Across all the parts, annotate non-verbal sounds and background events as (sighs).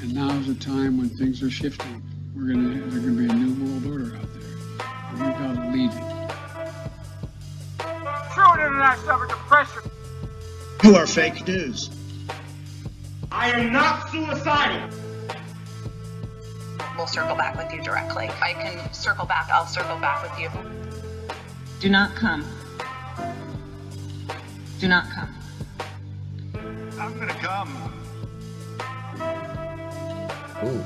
And now is a time when things are shifting. We're gonna there's gonna be a new world order out there. We're gonna call it Legion. True internet suffered depression. You are fake news. I am not suicidal. We'll circle back with you directly. If I can circle back, I'll circle back with you. Do not come. Do not come. I'm gonna come. Ooh,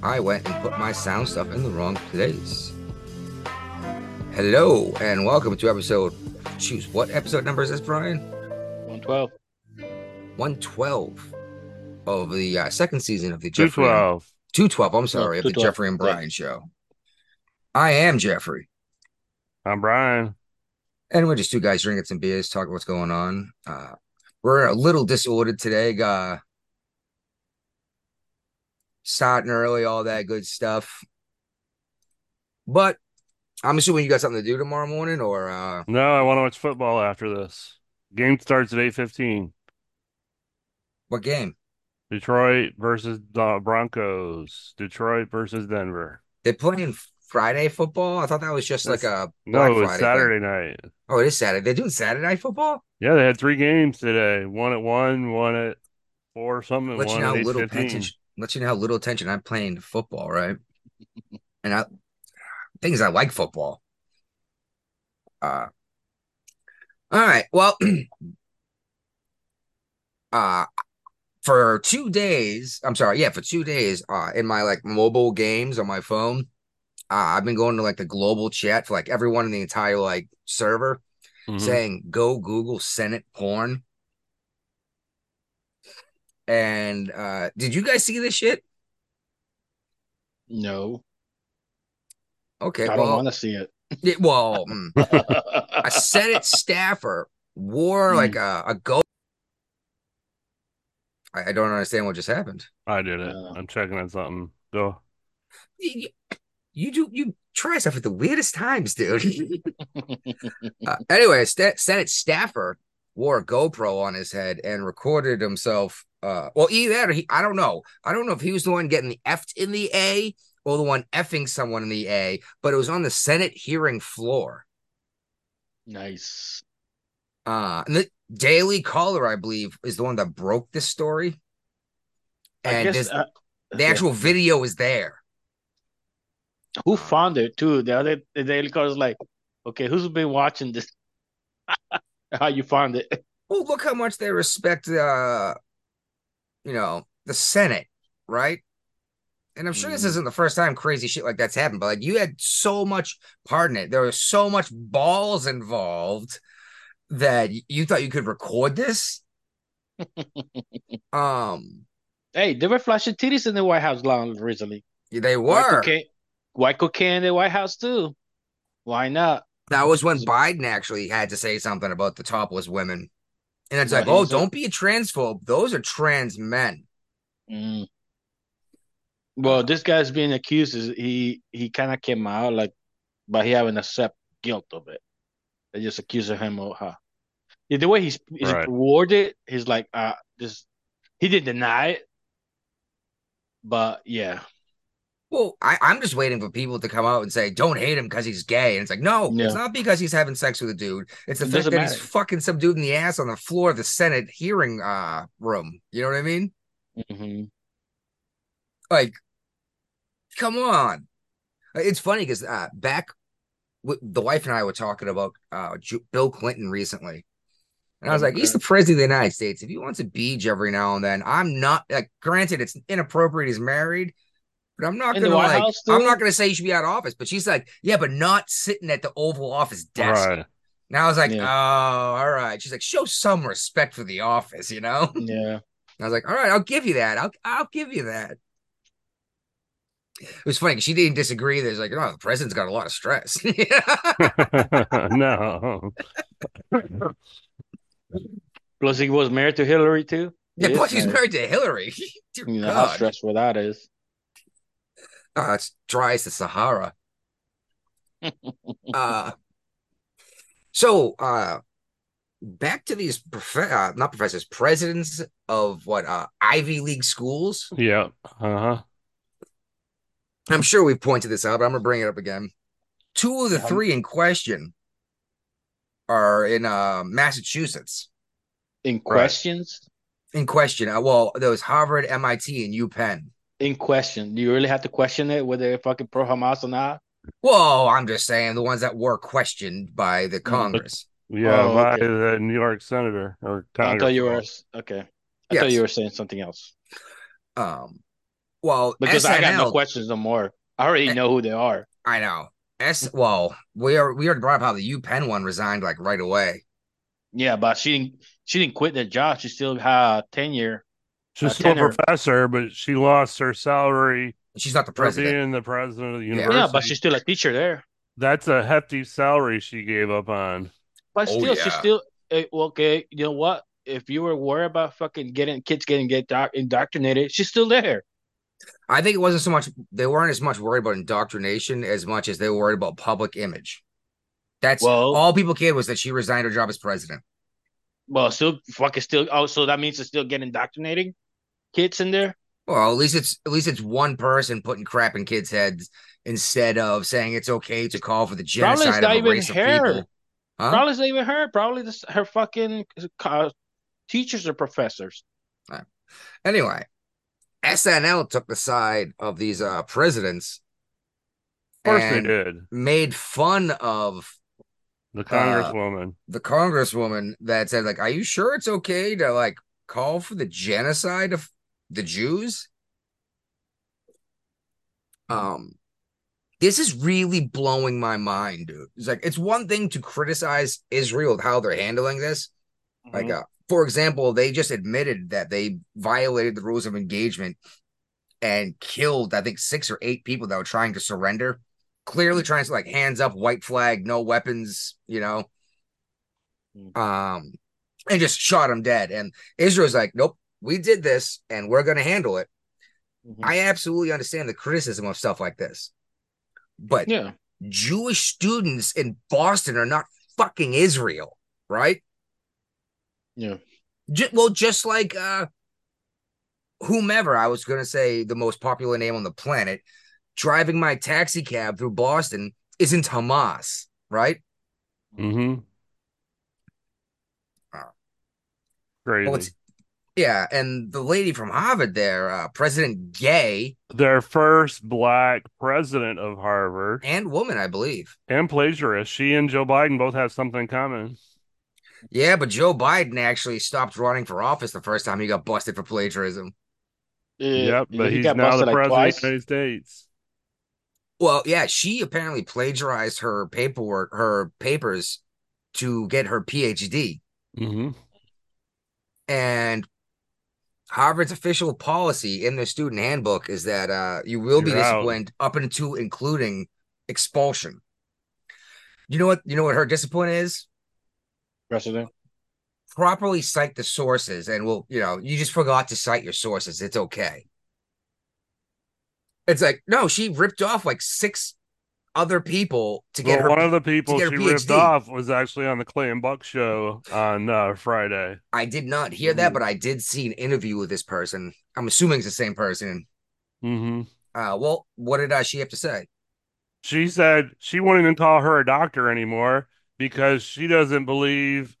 I went and put my sound stuff in the wrong place. Hello and welcome to episode. Choose what episode number is this, Brian? 112. 112 of the uh, second season of the Jeffrey. 212. 212, I'm sorry, of the Jeffrey and yeah. Brian show. I am Jeffrey, I'm Brian. And we're just two guys drinking some beers, talking what's going on. Uh, we're a little disordered today. Uh, starting early, all that good stuff. But I'm assuming you got something to do tomorrow morning, or uh, No, I want to watch football after this. Game starts at 8:15. what game? Detroit versus the Broncos. Detroit versus Denver. They're playing Friday football. I thought that was just like a No, it's Friday Saturday thing. night. Oh, it is Saturday. They're doing Saturday night football. Yeah, they had three games today. One at one, one at four something, Let you know how little 8:15. attention. Let you know how little attention I'm playing football, right? (laughs) and I things I like football. Uh, all right. Well, (clears throat) uh, for two days, I'm sorry, yeah, for two days, uh, in my like mobile games on my phone, uh, I've been going to like the global chat for like everyone in the entire like server Mhm. saying go Google Senate porn. And uh did you guys see this shit? No. Okay, I don't want to see it. (laughs) it- well, mm, a (laughs) Senate staffer wore Hmm. like a, a go. I, I don't understand what just happened. I did it. Uh. I'm checking on something. Go. You, do you try stuff at the weirdest times, dude. (laughs) uh, anyway, a sta- Senate staffer wore a GoPro on his head and recorded himself. Uh, well, either that or he, I don't know. I don't know if he was the one getting the effed in the A or the one effing someone in the A, but it was on the Senate hearing floor. Nice. Uh, and the Daily Caller, I believe, is the one that broke this story. And guess, this, uh, the actual video is there. Who found it too? The other the Daily Caller is like, okay, who's been watching this? (laughs) How you found it? Well, look how much they respect, uh, you know, the Senate, right? And I'm sure this Mhm. isn't the first time crazy shit like that's happened, but like you had so much pardon it. There was so much balls involved that you thought you could record this. (laughs) um, Hey, they were flashing titties in the White House long recently. they were. cocaine, white cocaine in the White House too. Why not? That was when Biden actually had to say something about the topless women. And it's Yeah, like, oh, don't be a transphobe. Those are trans men. Mm. Well, this guy's being accused. Is he he kind of came out like, but he haven't accept guilt of it. They just accusing him of how. Yeah, the way he's he's Right. worded, he's like, uh, this. He didn't deny it, but yeah, Well, I, I'm just waiting for people to come out and say, don't hate him because he's gay. And it's like, no, Yeah. it's not because he's having sex with a dude. It's the It fact that he's fucking some dude in the ass on the floor of the Senate hearing uh room. You know what I mean? hmm Like, come on. It's funny because uh, back, w- the wife and I were talking about uh, Ju- Bill Clinton recently. And I was like, he's the president of the United States. If he wants a beach every now and then, I'm not, like, granted, it's inappropriate he's married, but I'm not In going to, White like, House, I'm not going to say he should be out of office. But she's like, yeah, but not sitting at the Oval Office desk. Right. And I was like, Yeah. oh, all right. She's like, show some respect for the office, you know? (laughs) yeah. I was like, all right, I'll give you that. I'll I'll give you that. It was funny 'cause she didn't disagree. There's like, oh, the president's got a lot of stress. (laughs) (laughs) no. Plus, he was married to Hillary too. yeah, He plus he's married. married to Hillary. Dear You know how God. stressful that is. Oh, it's dry as the Sahara. (laughs) uh so uh back to these prof- uh, not professors, presidents of what uh, Ivy League schools. Yeah. Uh huh. I'm sure we've pointed this out, but I'm gonna bring it up again. Two of the Yeah. three in question are in uh, Massachusetts. In questions, In question, uh, well, there was Harvard, MIT, and UPenn. In question, do you really have to question it whether they're fucking pro Hamas or not? Well, I'm just saying the ones that were questioned by the Congress. Yeah, Oh, by okay. the New York senator or I thought you were okay. I thought you were saying something else Um, well, because I got no questions no more. I already Eh. know who they are. I know. S. Well, we are we already brought up how the UPenn one resigned like right away. Yeah, but she didn't. She didn't quit the job. She still had tenure. She's Uh, still a professor, but she lost her salary She's not the president. being the president of the university. Yeah, but she's still a teacher there. That's a hefty salary she gave up on. But Oh, still, she's still eh, okay. You know what? If you were worried about fucking getting kids getting get doc- indoctrinated, she's still there. I think it wasn't so much they weren't as much worried about indoctrination as much as they were worried about public image. That's Well- all people cared was that she resigned her job as president. Well, still fucking still. Oh, so that means it's still getting indoctrinating kids in there. Well, at least it's at least it's one person putting crap in kids' heads instead of saying it's okay to call for the Probably it's genocide not of a even race of people. Huh? Probably it's not even her. Probably this, her fucking uh, teachers or professors. Anyway, SNL took the side of these uh presidents Of course and they did. made fun of The congresswoman. the congresswoman that said, like, are you sure it's okay to like call for the genocide of the Jews? Um this is really blowing my mind, dude. It's like it's one thing to criticize Israel with how they're handling this. Like, Mm-hmm. uh, for example, they just admitted that they violated the rules of engagement and killed, I think, six or eight people that were trying to surrender. Clearly trying to like hands up, white flag, no weapons, you know. Mm. Um, and just shot them dead. And Israel's like, nope, we did this and we're gonna handle it. Mhm. I absolutely understand the criticism of stuff like this. But yeah, Jewish students in Boston are not fucking Israel, right? yeah. Ju- well, just like uh whomever I was gonna say the most popular name on the planet, driving my taxi cab through Boston isn't Hamas, right? Mm-hmm. Uh, Crazy. Well, it's yeah, and the lady from Harvard there, uh, President Gay Their first black president of Harvard and woman, I believe. and plagiarist. She and Joe Biden both have something in common. Yeah, but Joe Biden actually stopped running for office the first time he got busted for plagiarism. yep, Yeah, but he he's got now the like, president twice. of the United States. Well, yeah, she apparently plagiarized her paperwork, her papers to get her PhD. Mm-hmm. And Harvard's official policy in their student handbook is that uh, you will be You're out. disciplined up into including expulsion. You know what? You know what her discipline is? President. Properly cite the sources, and we'll. you know, you just forgot to cite your sources. It's okay. It's like no, she ripped off like six other people to get Well, her. one of the people she her ripped off was actually on the Clay and Buck show on uh, Friday. I did not hear that, but I did see an interview with this person. I'm assuming it's the same person. Mm-hmm. Uh, well, what did uh, she have to say? She said she won't even call her a doctor anymore because she doesn't believe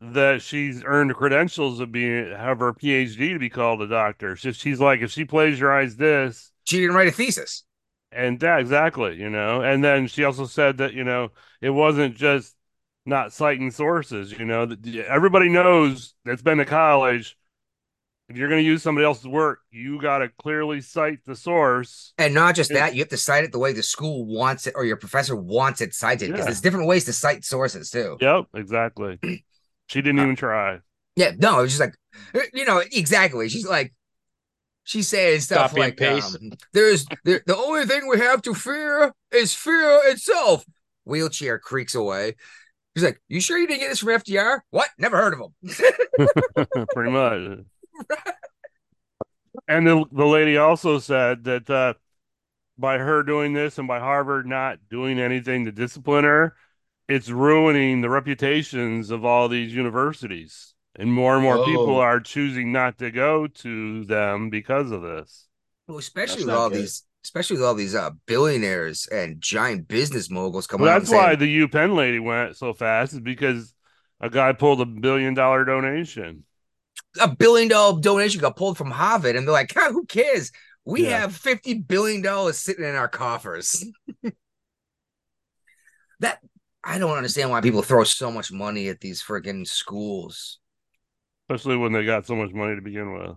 that she's earned credentials of being have her PhD to be called a doctor. So she's like, if she plagiarized this, She didn't write a thesis. And yeah, exactly, you know. And then she also said that you know it wasn't just not citing sources. You know, that everybody knows that's been to college. If you're going to use somebody else's work, you got to clearly cite the source. And not just that, you have to cite it the way the school wants it or your professor wants it cited because Yeah. there's different ways to cite sources too. Yep, exactly. (clears throat) She didn't Uh, even try. Yeah, no, it's just like, you know, exactly. She's like, she's saying stuff Copy like, paste. um, there's the, the only thing we have to fear is fear itself. Wheelchair creaks away. He's like, you sure you didn't get this from FDR? What? Never heard of him. (laughs) (laughs) pretty much. And the the lady also said that uh, by her doing this and by Harvard not doing anything to discipline her, it's ruining the reputations of all these universities. And more and more people Oh. are choosing not to go to them because of this. Well, especially That's with all good. these, especially with all these uh, billionaires and giant business moguls coming Well, out. that's and saying, why the U Penn lady went so fast, is because a guy pulled a billion dollar donation. a billion dollar donation got pulled from Harvard, and they're like, "God, who cares? We Yeah. have fifty billion dollars sitting in our coffers." (laughs) that I don't understand why people throw so much money at these freaking schools. Especially when they got so much money to begin with.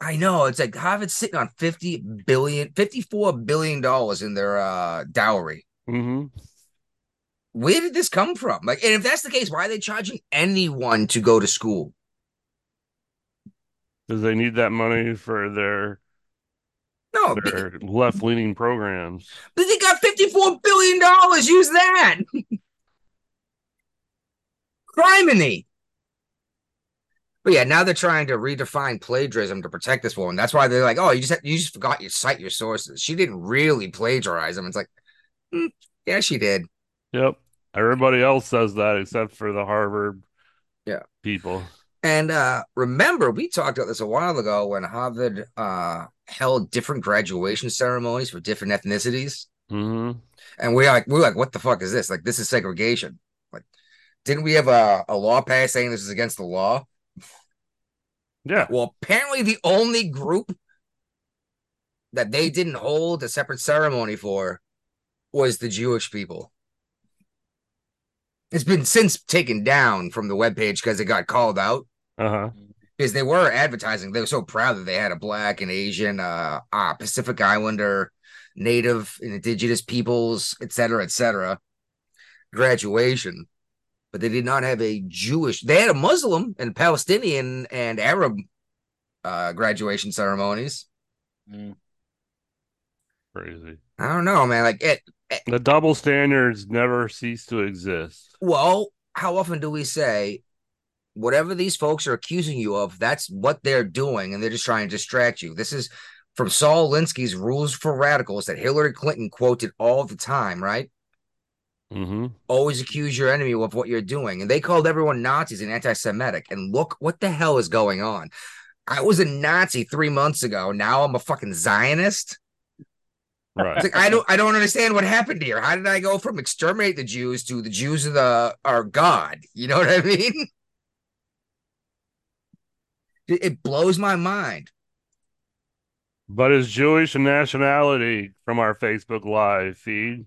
I know it's like Harvard's sitting on 50 billion, 54 billion dollars in their uh dowry. hmm Where did this come from? Like, and if that's the case, why are they charging anyone to go to school? Because they need that money for their No, their left leaning programs. but they got 54 billion dollars. Use that. (laughs) Criminy. But yeah, now they're trying to redefine plagiarism to protect this woman. That's why they're like, "Oh, you just you just forgot you cite your sources." She didn't really plagiarize them. It's like, hmm, yeah, she did. Yep. Everybody else says that except for the Harvard Yeah. people. And uh remember, we talked about this a while ago when Harvard uh held different graduation ceremonies for different ethnicities. hmm And we're like, we're like, what the fuck is this? Like, this is segregation. Like, didn't we have a, a law passed saying this is against the law? Yeah. Well, apparently the only group that they didn't hold a separate ceremony for was the Jewish people. It's been since taken down from the webpage because it got called out. Uh-huh. because they were advertising. They were so proud that they had a black and Asian, uh, uh Pacific Islander, Native and Indigenous peoples, et cetera, et cetera, graduation. But they did not have a Jewish. They had a Muslim and Palestinian and Arab uh, graduation ceremonies. Mm. Crazy. I don't know, man. Like it. The double standards never cease to exist. Well, how often do we say whatever these folks are accusing you of, that's what they're doing, and they're just trying to distract you? This is from Saul Alinsky's Rules for Radicals that Hillary Clinton quoted all the time, right? Hmm Always accuse your enemy of what you're doing. And they called everyone Nazis and anti Semitic. And look what the hell is going on. I was a Nazi three months ago. Now I'm a fucking Zionist. Right. Like I don't I don't understand what happened here. How did I go from exterminate the Jews to the Jews are the are God? You know what I mean? It, it blows my mind. But is Jewish nationality from our Facebook Live feed?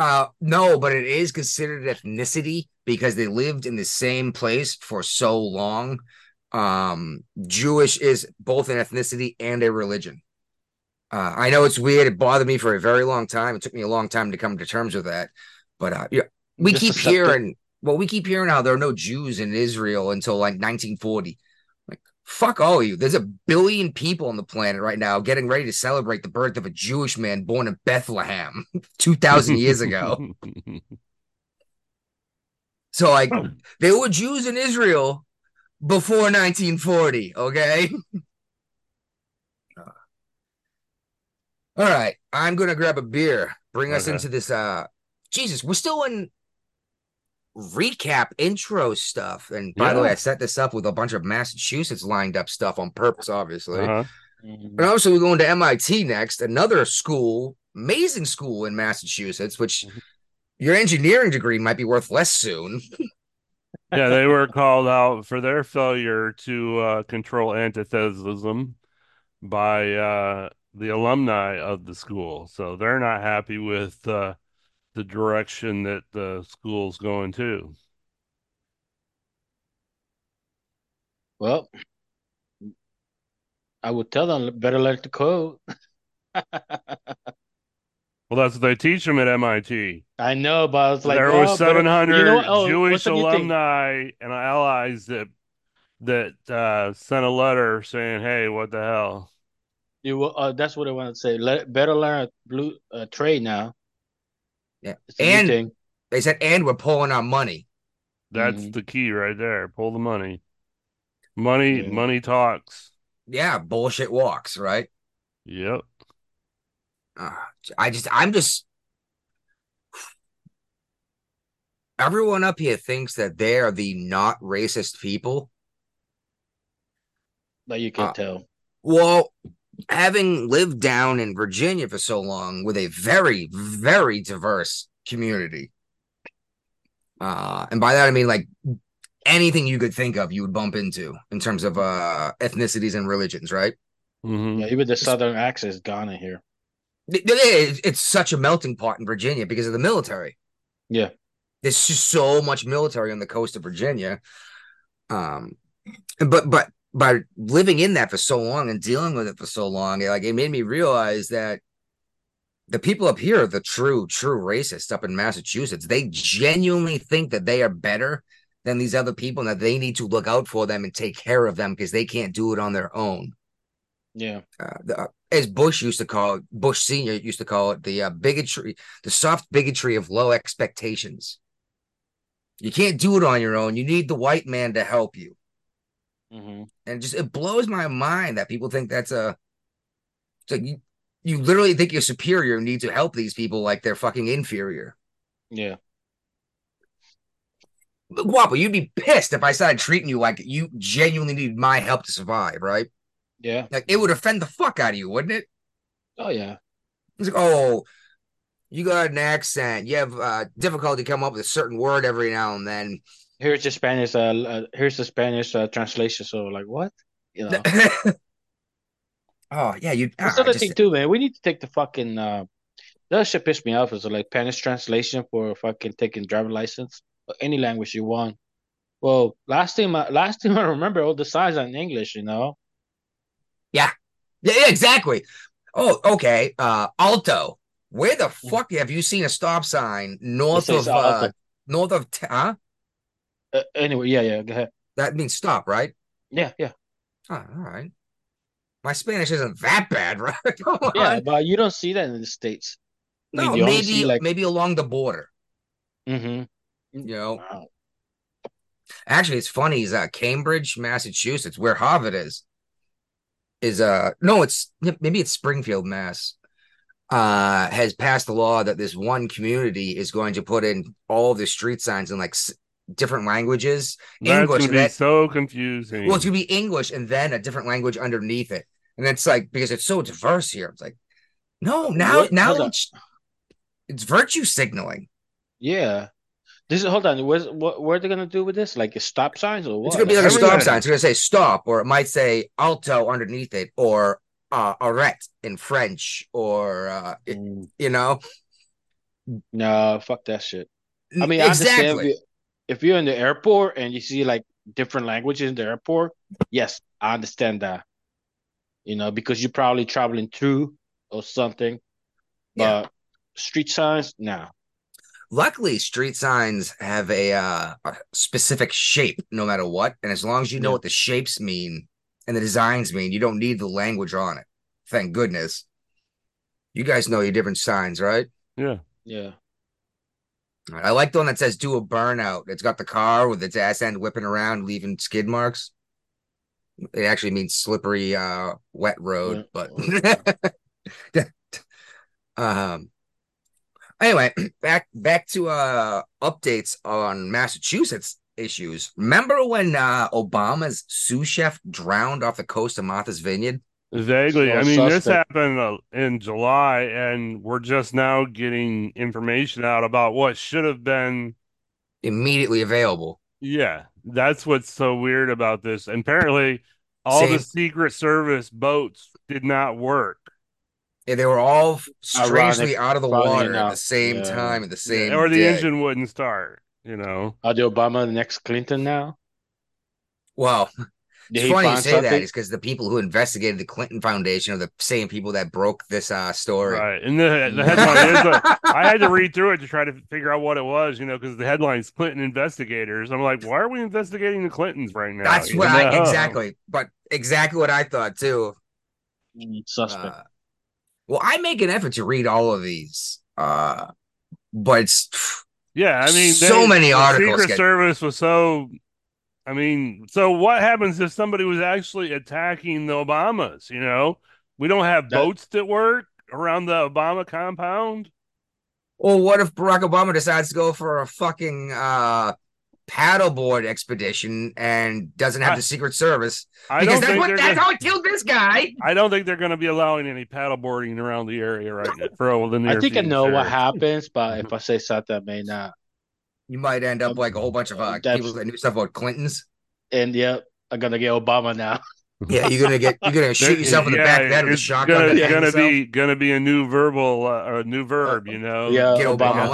Uh no, but it is considered ethnicity because they lived in the same place for so long. Um Jewish is both an ethnicity and a religion. Uh, I know it's weird. It bothered me for a very long time. It took me a long time to come to terms with that. But uh, yeah, we Just keep hearing. Well, we keep hearing how there are no Jews in Israel until like 1940. Fuck all of you. There's a billion people on the planet right now getting ready to celebrate the birth of a Jewish man born in Bethlehem (laughs) 2,000 years ago. (laughs) So, like, there were Jews in Israel before 1940. Okay. (laughs) All right, I'm gonna grab a beer. Bring us Okay. into this. Uh, Jesus, we're still in recap intro stuff. And by the way, I set this up with a bunch of Massachusetts lined up stuff on purpose, obviously. uh-huh. Mhm. And also, we're going to MIT next, another school, amazing school in Massachusetts, which Mm-hmm. your engineering degree might be worth less soon. (laughs) Yeah, they were called out for their failure to uh, control antithesis by uh, the alumni of the school. So they're not happy with uh, the direction that the school's going to. Well, I would tell them better learn the code. (laughs) Well, that's what they teach them at MIT. I know, but I was like, there oh, was 700 you know? Oh, Jewish what's the new thing? alumni and allies that that uh, sent a letter saying, "Hey, what the hell?" You will, uh, that's what I want to say. Let, better learn a blue uh, trade now. Yeah. It's And- thing. They said, and we're pulling our money. That's Mhm. the key right there. Pull the money. Money, Yeah. money talks. Yeah, bullshit walks, right? Yep. Uh, I just, I'm just, everyone up here thinks that they are the not racist people. That you can Uh, tell. Well, having lived down in Virginia for so long with a very, very diverse community, uh, and by that I mean like anything you could think of, you would bump into in terms of uh, ethnicities and religions, right? Mm-hmm. Yeah, even the southern accent is gone in here. It- it- It's such a melting pot in Virginia because of the military. Yeah. There's just so much military on the coast of Virginia. Um, but but by living in that for so long and dealing with it for so long, it, like it made me realize that the people up here are the true true racists up in Massachusetts. They genuinely think that they are better than these other people and that they need to look out for them and take care of them because they can't do it on their own Yeah. uh, the, as Bush used to call it, Bush Senior used to call it the uh, bigotry, the soft bigotry of low expectations. You can't do it on your own. You need the white man to help you, hmm and just it blows my mind that people think that's a. It's like you, you literally think you're superior and need to help these people like they're fucking inferior. Yeah. But Guapo, you'd be pissed if I started treating you like you genuinely need my help to survive, right? Yeah. Like it would offend the fuck out of you, wouldn't it? Oh yeah. It's like, oh, you got an accent. You have uh, difficulty coming up with a certain word every now and then. Here's the Spanish. Uh, uh here's the Spanish uh, translation. So like, what? You know. (laughs) oh yeah, you. That's ah, the just- thing too, man. We need to take the fucking. Uh, that shit pissed me off. Is like Spanish translation for fucking taking driver license, or any language you want. Well, last time, I, last time (laughs) I remember, all the signs are in English. You know. yeah, yeah, exactly. Oh, okay. Uh, Alto. Where the fuck have you seen a stop sign north of uh, north of huh? Uh, anyway, yeah, yeah. Go ahead. That means stop, right? Yeah, yeah, Oh, all right. My Spanish isn't that bad, (laughs) right? Come on. yeah. But you don't see that in the states. No, maybe see, like- maybe along the border. Mm-hmm. You know, Wow. Actually, it's funny. Is uh, Cambridge, Massachusetts, where Harvard is, is uh no, it's maybe it's Springfield, Mass. Uh, has passed a law that this one community is going to put in all the street signs in like different languages. That's English, gonna be that- so confusing. Well, it's gonna be English and then a different language underneath it, and it's like because it's so diverse here. It's like, no, now What- now it's, it's virtue signaling. Yeah. This is hold on. Where's, what what are they gonna do with this? Like a stop signs or what? It's gonna be like a stop sign. It's gonna say stop, or it might say alto underneath it, or uh, arrête in French, or uh, it- Mm, you know, no, fuck that shit. I mean, I understand if, you, if you're in the airport and you see like different languages in the airport, yes, I understand that. You know, because you're probably traveling through or something. Yeah. But street signs, no. Luckily, street signs have a, uh, a specific shape, no matter what, and as long as you know Yeah. what the shapes mean and the designs mean, you don't need the language on it. Thank goodness. You guys know your different signs, right? yeah. Yeah. I like the one that says "do a burnout." It's got the car with its ass end whipping around, leaving skid marks. It actually means slippery, uh, wet road, but (laughs) um. Anyway, (clears throat) back back to uh updates on Massachusetts issues. Remember when uh Obama's sous chef drowned off the coast of Martha's Vineyard? Vaguely. I mean, this happened uh, in July, and we're just now getting information out about what should have been. Immediately available. Yeah, that's what's so weird about this. And apparently, all the Secret Service boats did not work. Yeah, they were all strangely Ironic, out of the funny water at the same yeah. time at the same or the day. engine wouldn't start. You know, Are the Obama the next Clinton now? Well, Did it's funny you say that something? is because the people who investigated the Clinton Foundation are the same people that broke this uh story. right? And the the headline is. uh, (laughs) I had to read through it to try to figure out what it was. You know, because the headline's Clinton investigators. I'm like, why are we investigating the Clintons right now? That's You what I exactly, but exactly what I thought too. Mm, Suspect. Uh, well, I make an effort to read all of these, uh, but it's Yeah, I mean, So many the articles Secret get- Service was so. I mean, so what happens if somebody was actually attacking the Obamas? You know, we don't have That- boats that work around the Obama compound. Or what if Barack Obama decides to go for a fucking uh paddleboard expedition and doesn't have I- the Secret Service? I Because don't that's think what they're that's gonna, how it killed this guy. I don't think they're going to be allowing any paddleboarding around the area right now for the near I think I know what happens, but if I say something, I may not. You might end up like a whole bunch of uh, people that knew stuff about Clintons. And yeah, I'm gonna get Obama now. (laughs) Yeah, you're gonna get you're gonna shoot yourself in the back of the head with a it's shotgun. Gonna, and gonna yourself. be gonna be a new verbal uh, or a new verb, you know. Yeah, get Obama.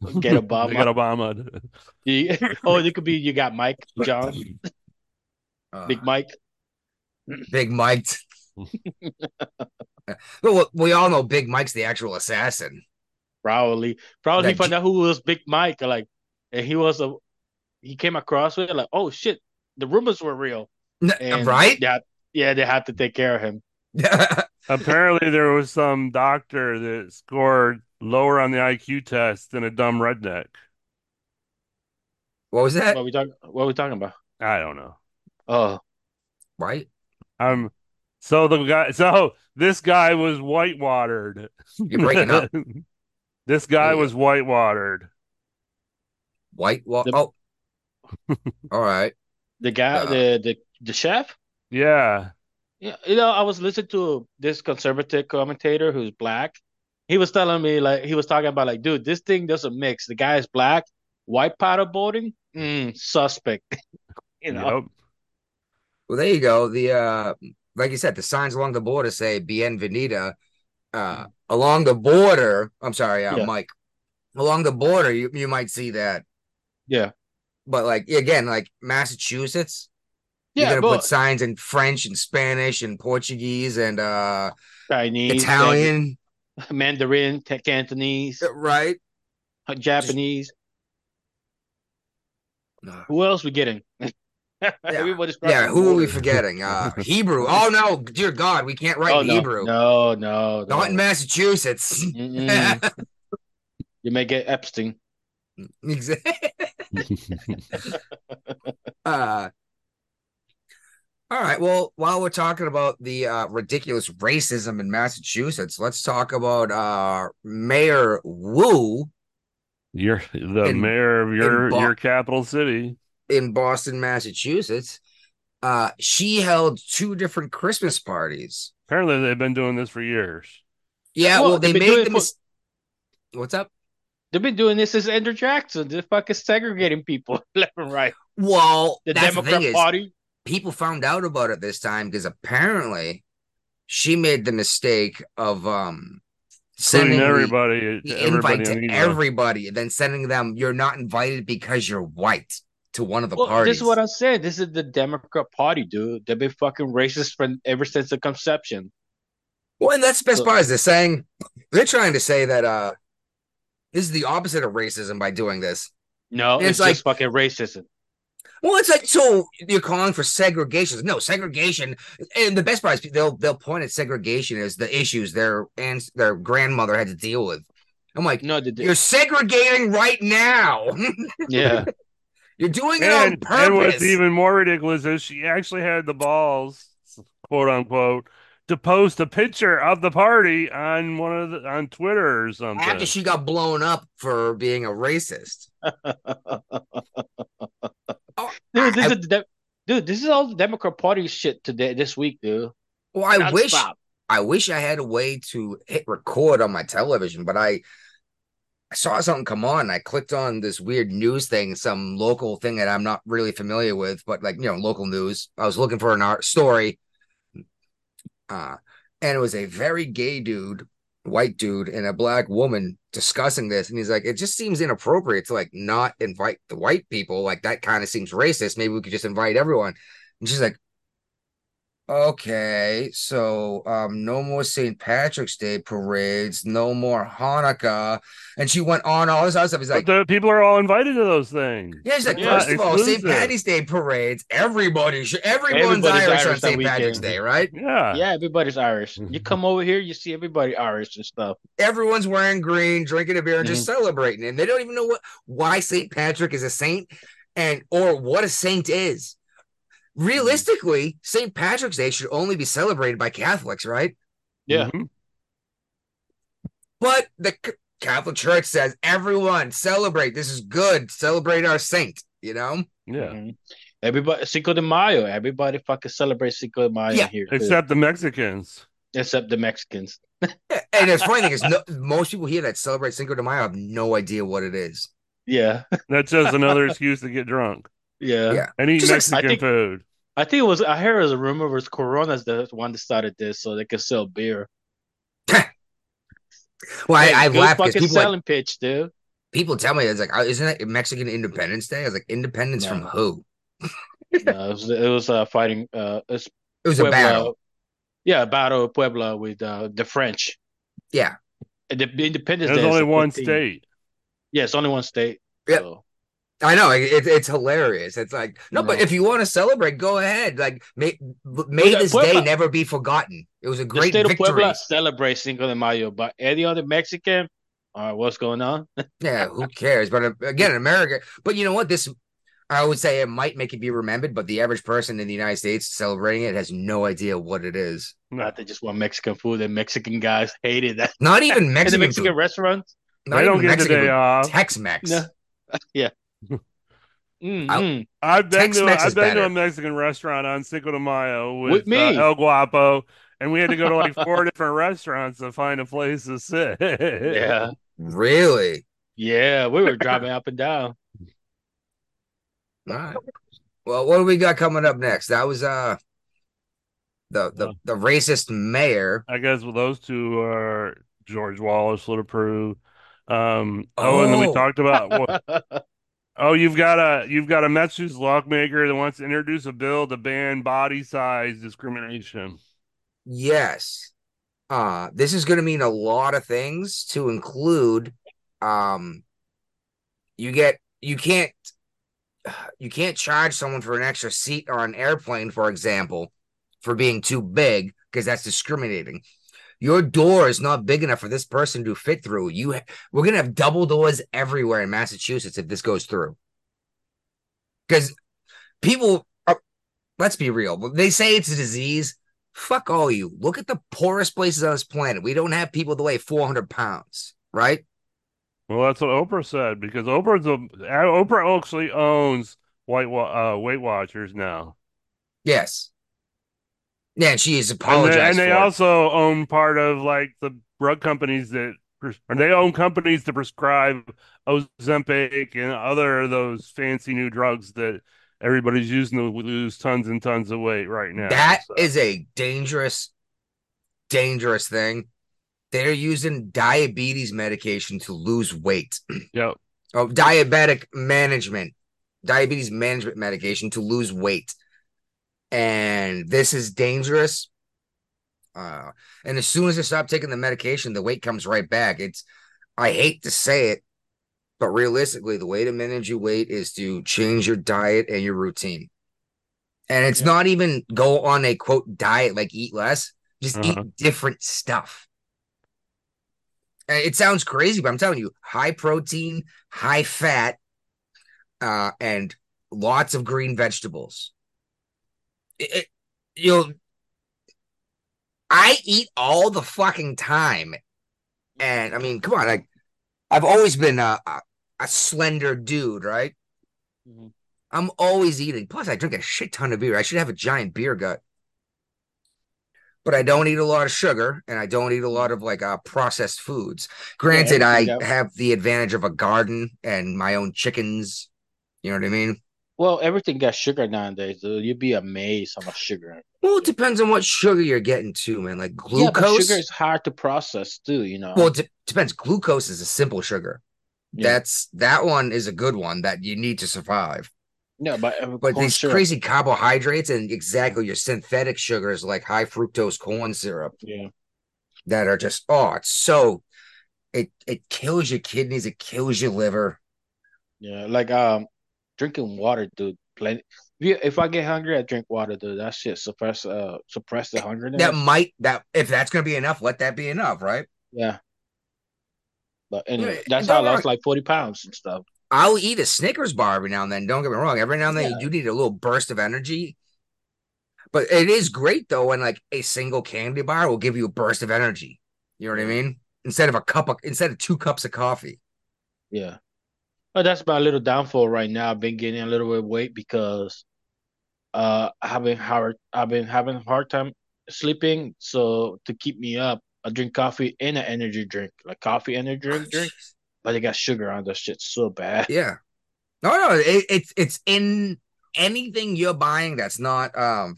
Obama. Get Obama. got Obama. (laughs) You- oh, it could be you got Mike John, Uh, Big Mike. Big Mike. (laughs) well, we all know Big Mike's the actual assassin. Probably, probably That find out who was Big Mike. Like, and he was a. He came across with it like, oh shit, the rumors were real. And right? Yeah, yeah, they had to take care of him. (laughs) Apparently, there was some doctor that scored lower on the IQ test than a dumb redneck. what was that? What we talking? What we talking about? I don't know. Oh, Right? Um, so the guy, so this guy was whitewatered. You're breaking up. (laughs) this guy Yeah. was whitewatered. White wall. The- Oh, all right. the guy, Uh. the the the chef. Yeah. Yeah, you know, I was listening to this conservative commentator who's black. He was telling me like he was talking about like, dude, this thing doesn't mix. The guy is black, white powder boating, mm, suspect. (laughs) you know, Yep. Well, there you go. The uh, like you said, the signs along the border say "Bienvenida." Uh, along the border. I'm sorry, uh, Yeah. Mike. Along the border, you you might see that, yeah, but like again, like Massachusetts, yeah, you're gonna but put signs in French and Spanish and Portuguese and uh Chinese, Italian, Mandarin, Cantonese, right? Japanese. Who else we getting? (laughs) Everybody's Yeah, who are we forgetting? Uh Hebrew. Oh no, dear God, we can't write Oh no, Hebrew. no, no, Not in. Massachusetts. (laughs) You may get Epstein. Exactly. (laughs) (laughs) uh, all right. Well, while we're talking about the uh, ridiculous racism in Massachusetts, let's talk about uh, Mayor Wu You're the In- mayor of your Bo- your capital city. in Boston, Massachusetts. Uh, she held two different Christmas parties. Apparently, they've been doing this for years. Yeah, Well, well, they they've been doing made it the for- mis- What's up? They've been doing this since Andrew Jackson. They're fucking segregating people (laughs) left and right. Well, The that's Democrat the thing is, Party. people found out about it this time because apparently she made the mistake of um Sending sending the- everybody, the everybody invite an to everybody, and then sending them you're not invited because you're white to one of the Well, parties. this is what I said. This is the Democrat Party, dude. They've been fucking racist from ever since the conception. well, and that's the best So- part is they're saying they're trying to say that uh this is the opposite of racism by doing this. No, It's it's, like- just fucking racism. Well, it's like so you're calling for segregation. No, segregation. And the best part is they'll they'll point at segregation as the issues their and their grandmother had to deal with. I'm like, No, the, you're segregating right now. (laughs) yeah. you're doing it on purpose. and what's even more ridiculous is she actually had the balls, quote unquote, to post a picture of the party on one of the on Twitter or something. After she got blown up for being a racist. (laughs) Oh, dude, this I- is de- dude. This is all the Democrat Party shit today this week, dude. Well, I wish Nonstop. I wish I had a way to hit record on my television, but I I saw something come on. I clicked on this weird news thing, some local thing that I'm not really familiar with, but like you know, local news. I was looking for an art story, uh, and it was a very gay dude, white dude, and a black woman discussing this, and he's like, it just seems inappropriate to like not invite the white people. Like that kind of seems racist. Maybe we could just invite everyone. And she's like, Okay, so um, no more St. Patrick's Day parades, no more Hanukkah, and she went on all this other stuff. He's but like, the people are all invited to those things. yeah, he's like, Yeah, first of all, St. Patty's Day parades, everybody should, everyone's Everybody's Irish, on Irish that St. Patrick's. Day, right? Yeah. Yeah, everybody's Irish. You (laughs) come over here, you see everybody Irish and stuff. Everyone's wearing green, drinking a beer, and just Mm-hmm. celebrating, and they don't even know what why St. Patrick is a saint, and or what a saint is. Realistically, St. Patrick's Day should only be celebrated by Catholics, right? Yeah. Mhm. But the Catholic Church says everyone celebrate. This is good. Celebrate our saint. You know. Yeah. Mhm. Everybody Cinco de Mayo. Everybody fucking celebrates Cinco de Mayo Yeah, here. too. Except the Mexicans. except the Mexicans. (laughs) And the funny thing is, no, most people here that celebrate Cinco de Mayo have no idea what it is. Yeah. That's just another (laughs) excuse to get drunk Yeah. Yeah. and eat Just like- Mexican I think- food. I think it was I heard it was a rumor it was Corona's the one that started this so they could sell beer. (laughs) Well, Hey, I, I good laugh because fucking people like, selling pitch, dude. people tell me it's like, oh, isn't that Mexican Independence Day? I was like, Independence from who? No, it was it was uh, fighting uh it's It was a battle. Yeah, a battle of Puebla with uh, the French. Yeah. And The Independence There's Day is only one 15th. state. Yeah, it's only one state. Yep. So, I know it, it's hilarious. It's like no, but if you want to celebrate, go ahead. Like may may yeah, this Puebla- day never be forgotten. It was a the great state of victory. Puebla celebrates Cinco de Mayo, but any other Mexican, uh, what's going on? (laughs) Yeah, who cares? But uh, again, in America, but you know what? This I would say it might make it be remembered, but the average person in the United States celebrating it has no idea what it is. No. Not they just want Mexican food, and Mexican guys hated that. Not even (laughs) In the Mexican, Mexican food. restaurants. Not they don't even get the Mexican day food. off. Tex-Mex. No. (laughs) yeah. Mm, I'll- mm. I've been to Tex-Mex is I've been to a Mexican restaurant on Cinco de Mayo with, With me. uh, El Guapo, and we had to go to like four (laughs) different restaurants to find a place to sit. Yeah. Really? Yeah. We were driving up and down. All right. Well, what do we got coming up next? That was uh the the, the racist mayor. I guess well, those two are George Wallace would approve. Um, oh, and then we Oh. talked about what, (laughs) oh, you've got a you've got a Massachusetts lawmaker that wants to introduce a bill to ban body size discrimination. Yes. Uh this is gonna mean a lot of things to include um you get you can't you can't charge someone for an extra seat on an airplane, for example, for being too big, because that's discriminating. Your door is not big enough for this person to fit through. You, ha- we're gonna have double doors everywhere in Massachusetts if this goes through. Because people, are, let's be real, they say it's a disease. Fuck all you. Look at the poorest places on this planet. We don't have people that weigh 400 pounds, right? Well, that's what Oprah said because Oprah's a Oprah actually owns White uh, Weight Watchers now, Yes. Yeah, and she has and they, apologized and they also own part of like the drug companies that or they own companies that prescribe Ozempic and other of those fancy new drugs that everybody's using to lose tons and tons of weight right now. That So- is a dangerous, dangerous thing. They're using diabetes medication to lose weight. (clears throat) yep. Oh, diabetic management, diabetes management medication to lose weight. And this is dangerous. Uh, and as soon as I stop taking the medication, the weight comes right back. It's, I hate to say it, but realistically, the way to manage your weight is to change your diet and your routine. And it's Yeah. not even go on a quote diet like eat less, just Uh-huh. eat different stuff. It sounds crazy, but I'm telling you, high protein, high fat, uh, and lots of green vegetables. It, it- you'll, I eat all the fucking time, and I mean, come on, like I've always been a a, a slender dude, right? Mhm. I'm always eating. Plus, I drink a shit ton of beer. I should have a giant beer gut. But I don't eat a lot of sugar, and I don't eat a lot of like uh, processed foods. Granted, I everything have the advantage of a garden and my own chickens. You know what I mean? Well, everything got sugar nowadays, dude. You'd be amazed how much sugar. Well, it depends on what sugar you're getting too, man. Like Yeah, glucose. sugar is hard to process too. You know. well, it de- depends. Glucose is a simple sugar. Yeah. That's that one is a good one that you need to survive. no, but uh, But these syrup. crazy carbohydrates and exactly your synthetic sugars like high fructose corn syrup Yeah. that are just oh, it's so it it kills your kidneys, it kills your liver. Yeah, like um, drinking water, dude. Plenty. If, I get hungry, I drink water, dude. That shit suppress uh suppress the hunger. That might that if that's gonna be enough, let that be enough, right? yeah. But anyway, that's how I lost like forty pounds and stuff. I'll eat a Snickers bar every now and then. Don't get me wrong. Every now and then Yeah. you do need a little burst of energy. But it is great though when like a single candy bar will give you a burst of energy. You know what I mean? instead of a cup of instead of two cups of coffee. Yeah. But that's my little downfall right now. I've been getting a little bit of weight because uh I have been hard I've been having a hard time sleeping. So to keep me up, I drink coffee and an energy drink, like coffee energy drink, drink. But they got sugar on that shit so bad. Yeah. No, no, it, it's it's in anything you're buying that's not um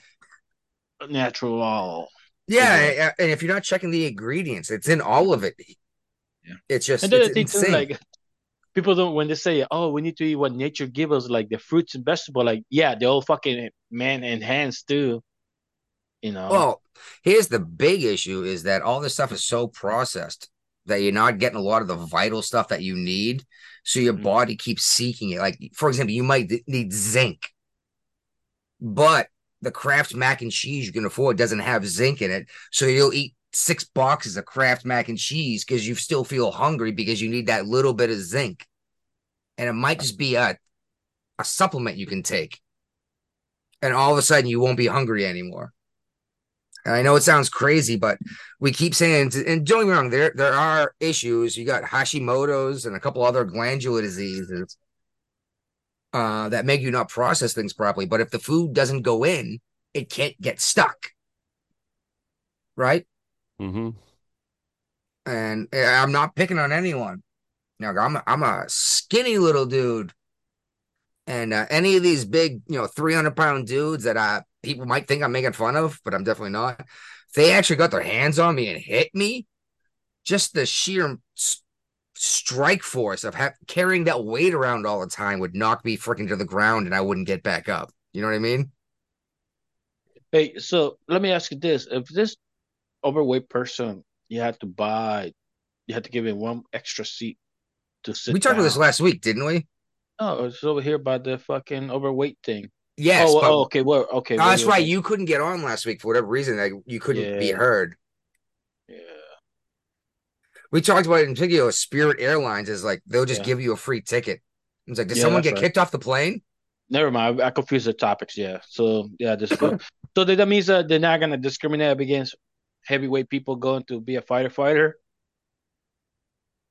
Natural all. yeah, Yeah. a- and if you're not checking the ingredients, it's in all of it. Yeah. It's just And then the it's thing too, insane. like people don't when they say, "Oh, we need to eat what nature give us," like the fruits and vegetable. Like, yeah, they're all fucking man hands too. You know. Well, here's the big issue is that all this stuff is so processed that you're not getting a lot of the vital stuff that you need. So your Mhm. body keeps seeking it. Like, for example, you might need zinc, but the Kraft mac and cheese you can afford doesn't have zinc in it. So you'll eat six boxes of Kraft mac and cheese because you still feel hungry because you need that little bit of zinc. And it might just be a, a supplement you can take. And all of a sudden you won't be hungry anymore. And I know it sounds crazy, but we keep saying, and don't get me wrong, there there are issues. You got Hashimoto's and a couple other glandular diseases uh, that make you not process things properly. But if the food doesn't go in, it can't get stuck, right? Hmm And uh, I'm not picking on anyone. Now I'm a, I'm a skinny little dude, and uh, any of these big, you know, 300 pound dudes that uh, people might think I'm making fun of, but I'm definitely not. If they actually got their hands on me and hit me, just the sheer s- strike force of ha- carrying that weight around all the time would knock me freaking to the ground, and I wouldn't get back up. You know what I mean? Hey, so let me ask you this: If this overweight person, you had to buy, you had to give him one extra seat to sit. we talked about this last week, didn't we? No, it's over here by the fucking overweight thing. Yes. oh, oh, okay. Well, okay. Well, that's you're right. right. You couldn't get on last week for whatever reason. Like you couldn't be heard. Yeah. We talked about it in particular. Spirit Airlines is like they'll just Yeah. give you a free ticket. It's like, did Yeah, someone get right. kicked off the plane? Never mind. I, I confused the topics. Yeah. So yeah, this so that means that they're not gonna discriminate against heavyweight people going to be a fighter fighter,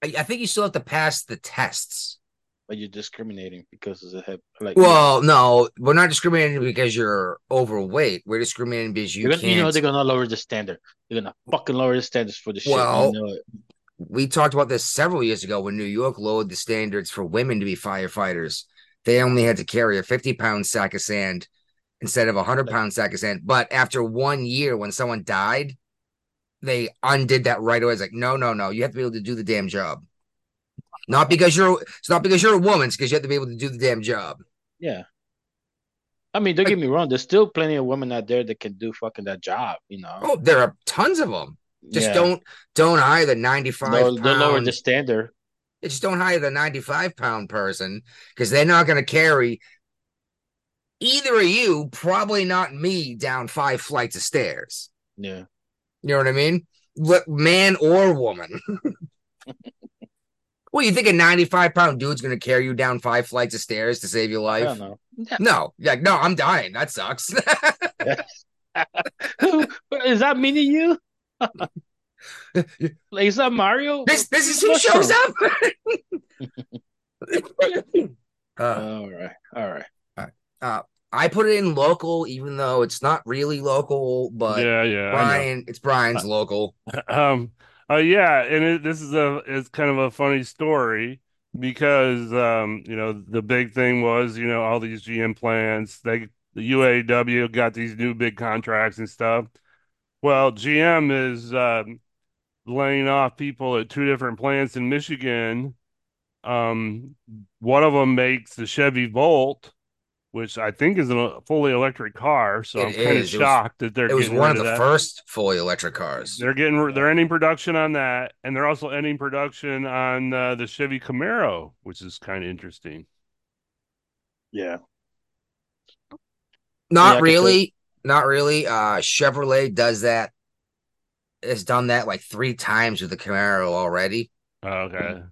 I, I think you still have to pass the tests. but you're discriminating because of the head. Like, Well, no, we're not discriminating because you're overweight. We're discriminating because you gonna, can't. you know they're gonna lower the standard. They're gonna fucking lower the standards for the shit. Well, you know we talked about this several years ago when New York lowered the standards for women to be firefighters. They only had to carry a 50 pound sack of sand instead of a 100 pound sack of sand. But after one year, when someone died, they undid that right away. It's like, no, no, no. You have to be able to do the damn job. Not because you're it's not because you're a woman, it's because you have to be able to do the damn job. Yeah. I mean, don't get me wrong. There's still plenty of women out there that can do fucking that job. You know. Oh, there are tons of them. Just Yeah. don't don't hire the 95 They'll, they'll lower the standard. just don't hire the 95 pound person because they're not going to carry either of you, probably not me, down five flights of stairs. Yeah. You know what I mean? What man or woman? (laughs) well, you think a 95 pound dude's going to carry you down five flights of stairs to save your I life? don't know. No, like no, I'm dying. That sucks. (laughs) is that me to you? (laughs) like, is that Mario? this this is who shows up. uh, All right. All right. uh, I put it in local, even though it's not really local, but yeah, yeah. Brian, it's Brian's local. (laughs) um uh yeah and it, this is a it's kind of a funny story because um you know the big thing was you know all these GM plants they the UAW got these new big contracts and stuff well GM is um laying off people at two different plants in Michigan um one of them makes the Chevy Volt which I think is a fully electric car so It I'm kind of is. It was- shocked that they're It was one of rid the that. first fully electric cars. They're getting they're ending production on that, and they're also ending production on uh, the Chevy Camaro, which is kind of interesting. Yeah. Not Yeah, really. Not really. Uh Chevrolet does that. Has done that like three times with the Camaro already. Oh, okay,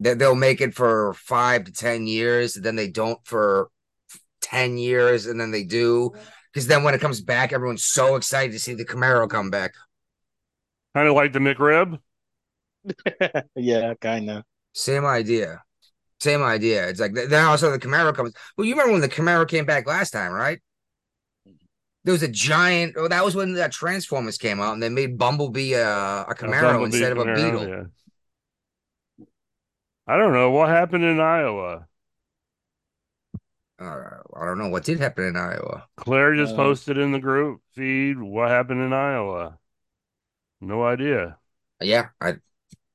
They, they'll make it for five to ten years, then they don't for ten years, and then they do. Because then when it comes back, everyone's so excited to see the Camaro come back. kind of like the McRib. (laughs) yeah, kind of. Same idea. Same idea. It's like then also the Camaro comes. Well, you remember when the Camaro came back last time, right? There was a giant. Oh, that was when that Transformers came out, and they made Bumblebee uh, a Camaro Bumblebee instead of a Camaro, Beetle. yeah. I don't know what happened in Iowa. Uh, I don't know what did happen in Iowa. Claire just Uh, posted in the group feed what happened in Iowa. No idea. Yeah, I.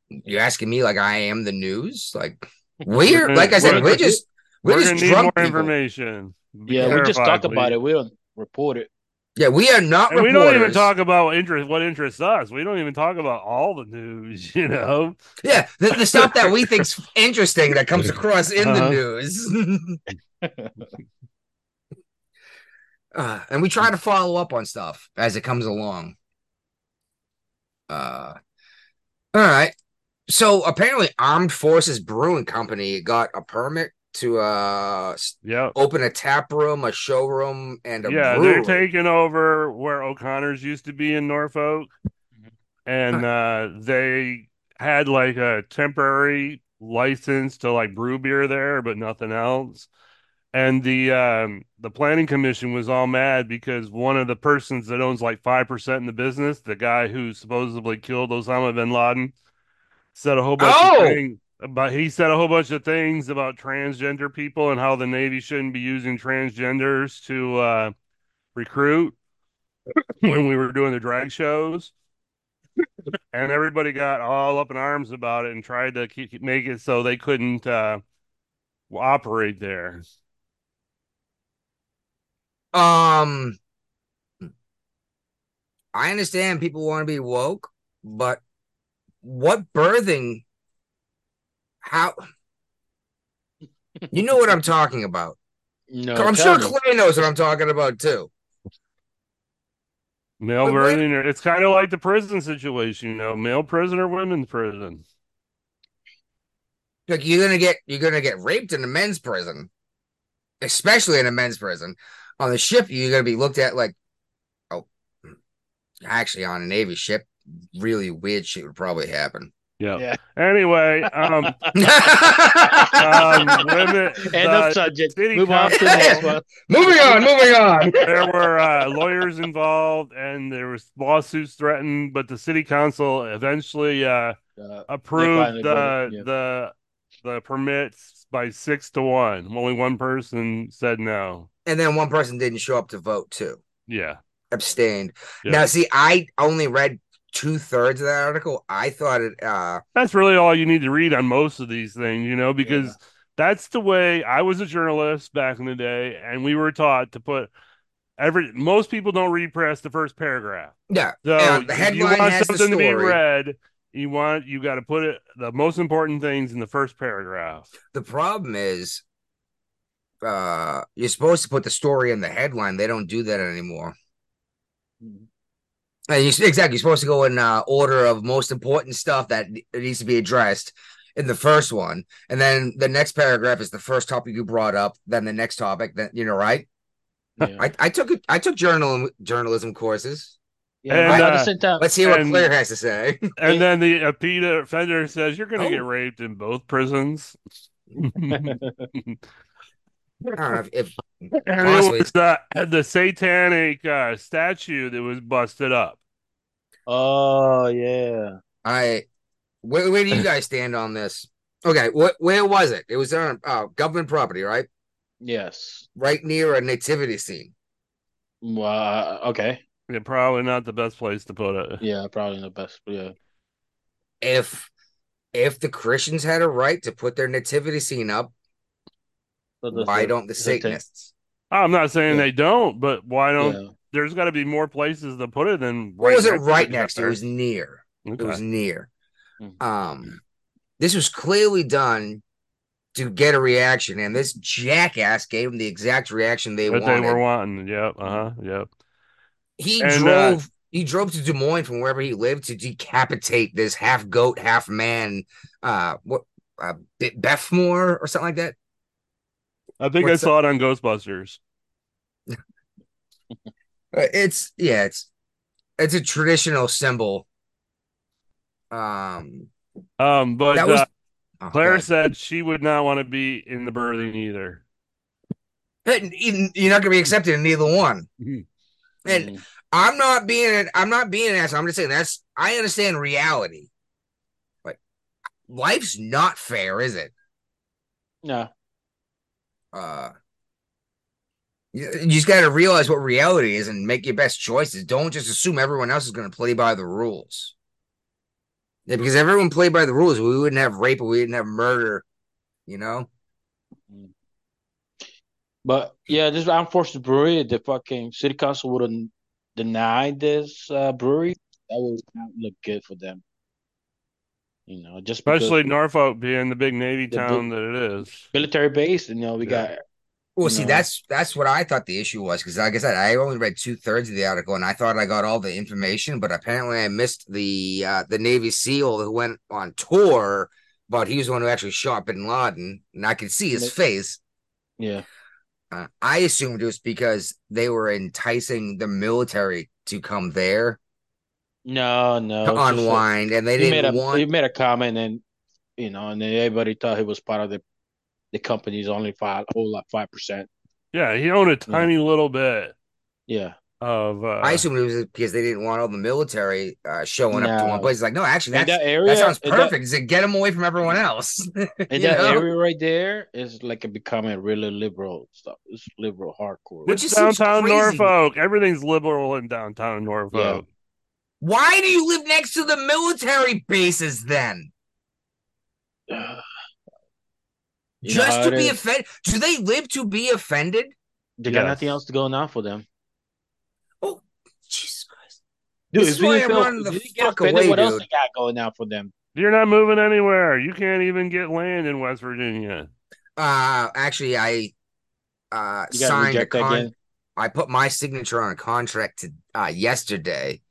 You asking me like I am the news? Like (laughs) we're like I said, we're- we're just we're, We're just gonna need drunk more people. information. Be Yeah, we just terrified, talk about it. We don't report it. Yeah, we are not And we don't even talk about interest what interests us. We don't even talk about all the news, (laughs) you know. Yeah, the, the stuff that we think's interesting that comes across in the Uh-huh. news. (laughs) uh, and we try to follow up on stuff as it comes along. Uh, all right. So apparently, Armed Forces Brewing Company got a permit to uh s- Yeah. open a tap room, a showroom, and a Yeah, brewery. they're taking over where O'Connor's used to be in Norfolk. And uh they had like a temporary license to like brew beer there, but nothing else. And the um the planning commission was all mad because one of the persons that owns like five percent in the business, the guy who supposedly killed Osama bin Laden, said a whole bunch Oh! of things but he said a whole bunch of things about transgender people and how the Navy shouldn't be using transgenders to uh recruit (laughs) when we were doing the drag shows. And everybody got all up in arms about it and tried to keep, make it so they couldn't uh operate there. Um, I understand people want to be woke, but what birthing? How? You know what I'm talking about. No, I'm sure me. Clay knows what I'm talking about too. Male But when- it's kind of like the prison situation, you know, male prison or women's prison. Like you're gonna get you're gonna get raped in a men's prison, especially in a men's prison. On the ship, you're gonna be looked at like, oh, actually, on a Navy ship, really weird shit would probably happen. Yeah. Yeah. Anyway, um, (laughs) um, women, End the of subject. city Move on to the next one. moving on, moving on. there were uh, lawyers involved and there was lawsuits threatened, but the city council eventually uh, Uh, approved the voted, yeah. the the permits by six to one. Only one person said no. And then one person didn't show up to vote too, Yeah. abstained. Yeah. Now, see, I only read two thirds of that article. I thought it. uh That's really all you need to read on most of these things, you know, because that's the way I was a journalist back in the day, and we were taught to put every most people don't read past the first paragraph. Yeah, So and the if you headline want has the something to be story. read, you want you got to put it the most important things in the first paragraph. The problem is, uh, you're supposed to put the story in the headline. They don't do that anymore. Mhm. And you, exactly, you're supposed to go in uh, order of most important stuff that needs to be addressed in the first one, and then the next paragraph is the first topic you brought up. Then the next topic, then you know, right? Yeah. I, I took it. I took journal journalism courses. Yeah, And, but at uh, the same time, Let's hear what And- Claire has to say. (laughs) And then the uh, Peter offender says you're going to Oh. get raped in both prisons. (laughs) I don't know if, if it Honestly. was the the satanic uh, statue that was busted up. oh yeah, I where, where do you (laughs) guys stand on this? Okay, what where was it? It was on uh, government property, right? yes. Right near a nativity scene. Well, uh, okay, Yeah, probably not the best place to put it. yeah, probably the best. Yeah, If if the Christians had a right to put their nativity scene up, So why don't the does it Satanists? I'm not saying Yeah. they don't, but why don't? Yeah. There's got to be more places to put it than. Or was it right next to? It was near. It was near. Mhm. Um, this was clearly done to get a reaction, and this jackass gave them the exact reaction they That wanted. they were wanting. Yep. Uh huh. Yep. He And, uh, drove. he drove to Des Moines from wherever he lived to decapitate this half goat, half man. Uh, what? Uh, Be- Bethmore or something like that. I think What's I saw it on Ghostbusters. Uh, It's yeah. It's it's a traditional symbol. Um, Um, but That was uh, Oh, Claire God. said she would not want to be in the birthing either. Hey, you- You're not gonna be accepted in either one. And Mm. I'm not being I'm not being an ass. I'm just saying that's I understand reality. But life's not fair, is it? no. Uh you, you just gotta realize what reality is and make your best choices. Don't just assume everyone else is gonna play by the rules. Yeah, because everyone played by the rules, we wouldn't have rape, we wouldn't have murder, you know? But yeah, this unfortunate brewery, the fucking city council would have denied this uh, brewery. That would not look good for them. You know, just because Especially Norfolk being the big Navy The town that it is. military base. And you know, we Yeah. got Well, see, know. that's that's what I thought the issue was because, like I said, I only read two thirds of the article, and I thought I got all the information, but apparently I missed the uh, the Navy SEAL who went on tour, but he was the one who actually shot Bin Laden, and I could see his Ma- face. yeah. Uh, I assumed it was because they were enticing the military to come there No, no. to it's just that unwind, and they made didn't a want. he made a comment, and you know, and then everybody thought he was part of the the company's only five whole lot five percent. Yeah, he owned a tiny little bit Yeah. of. Uh, I assume it was because they didn't want all the military uh, showing up to No. one place. Like, no, actually, that's, that area, that sounds in that- perfect. Is to get them away from everyone else. (laughs) And that know? area right there is like a becoming really liberal stuff. It's liberal hardcore. Which it's downtown. Norfolk. Everything's liberal in downtown Norfolk. Why do you live next to the military bases then? (sighs) Just how to be offended? Do they live to be offended? They got Yes. nothing else to go on for them. Oh, Jesus Christ. Dude, This is why I'm feel- running the we didn't get fuck offended, away, what else they got going out for them? You're not moving anywhere. You can't even get land in West Virginia. Uh, actually, I uh You got to signed a reject con. I put my signature on a contract to uh yesterday.